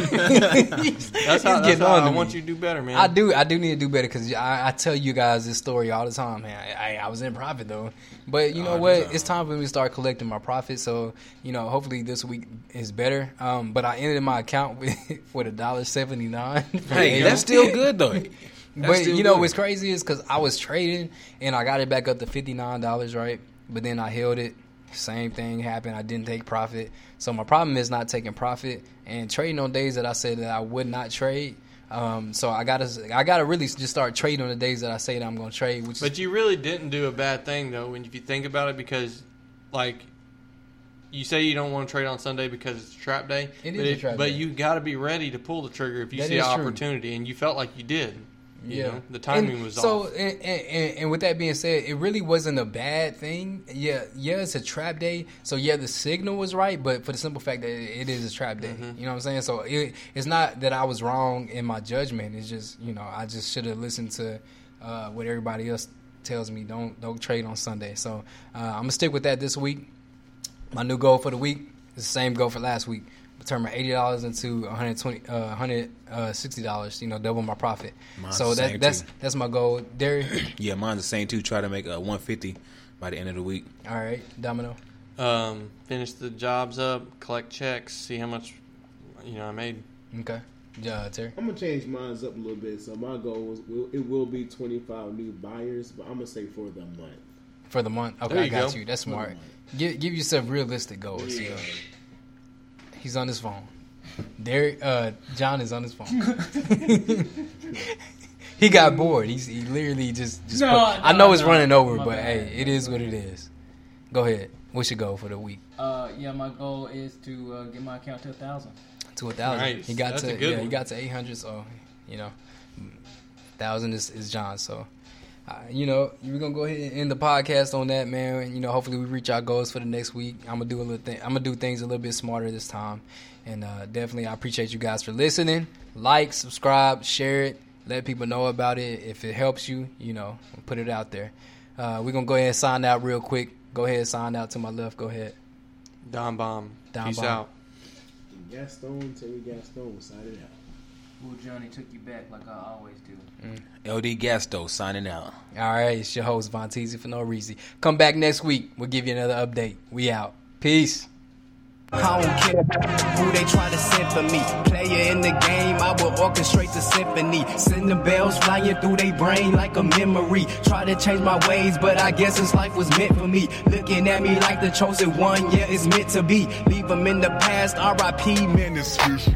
he's, That's how, that's how getting I on to want you to do better, man. I do. I do need to do better because I, I tell you guys this story all the time, man. I, I, I was in profit though, but you know the what? It's time for me to start collecting my profit. So you know, hopefully this week is better. Um, but I ended my account with with a dollar seventy nine. Hey, that's still good though. But you know good. what's crazy is because I was trading and I got it back up to fifty nine dollars, right? But then I held it. Same thing happened. I didn't take profit. So my problem is not taking profit and trading on days that I said that I would not trade. Um, so I gotta I gotta really just start trading on the days that I say that I'm gonna trade. Which But is, you really didn't do a bad thing though, when if you think about it, because like you say you don't want to trade on Sunday because it's a trap day. It is but a if- trap But day. you got to be ready to pull the trigger if you That see is an true. opportunity, and you felt like you did. Yeah, know, the timing And was so, off. And, and, and, and with that being said, it really wasn't a bad thing. Yeah, yeah, it's a trap day. So yeah, the signal was right, but for the simple fact that it is a trap day, Mm-hmm. you know what I'm saying. So it, it's not that I was wrong in my judgment. It's just you know I just should have listened to uh, what everybody else tells me. Don't don't trade on Sunday. So uh, I'm gonna stick with that this week. My new goal for the week is the same goal for last week. Turn my eighty dollars into 120, uh, 160 dollars. You know, double my profit. Mine's so the that, that's too. that's my goal. Derry, Yeah, mine's the same too. Try to make a 150 by the end of the week. all right, Domino. Um, finish the jobs up, collect checks, see how much you know I made. Okay, uh, Terry. I'm gonna change mine up a little bit. So my goal is will, it will be 25 new buyers, but I'm gonna say for the month. For the month. Okay, I got go. you. That's smart. Give give yourself realistic goals. Yeah. He's on his phone. Derek, uh, John is on his phone. he got bored. He's he literally just just. No, put- I no, know it's no. running over, My but bad. hey, it is what it is. Go ahead. What's your goal for the week? Uh, yeah, my goal is to uh, get my account to a thousand. To a thousand. Nice. He got That's to a good yeah. He got to eight hundred. So you know, thousand is, is John. So. Uh, you know, we're gonna go ahead and end the podcast on that, man. And, you know, hopefully we reach our goals for the next week. I'm gonna do a little thing. I'm gonna do things a little bit smarter this time, and uh, definitely I appreciate you guys for listening. Like, subscribe, share it, let people know about it. If it helps you, you know, put it out there. Uh, we're gonna go ahead and sign out real quick. Go ahead, and sign out to my left. Go ahead. Don Bomb. Don Peace Bomb. out. Gaston, Terry Gaston, signing out. Ooh, Johnny took you back like I always do. Mm. LD Gasto signing out. All right, it's your host Von Teasy for no reason. Come back next week. We'll give you another update. We out. Peace. I don't care who they try to send for me. Player in the game, I will orchestrate the symphony. Send the bells flying through their brain like a memory. Try to change my ways, but I guess this life was meant for me. Looking at me like the chosen one, yeah, it's meant to be. Leave them in the past, RIP, man, it's history.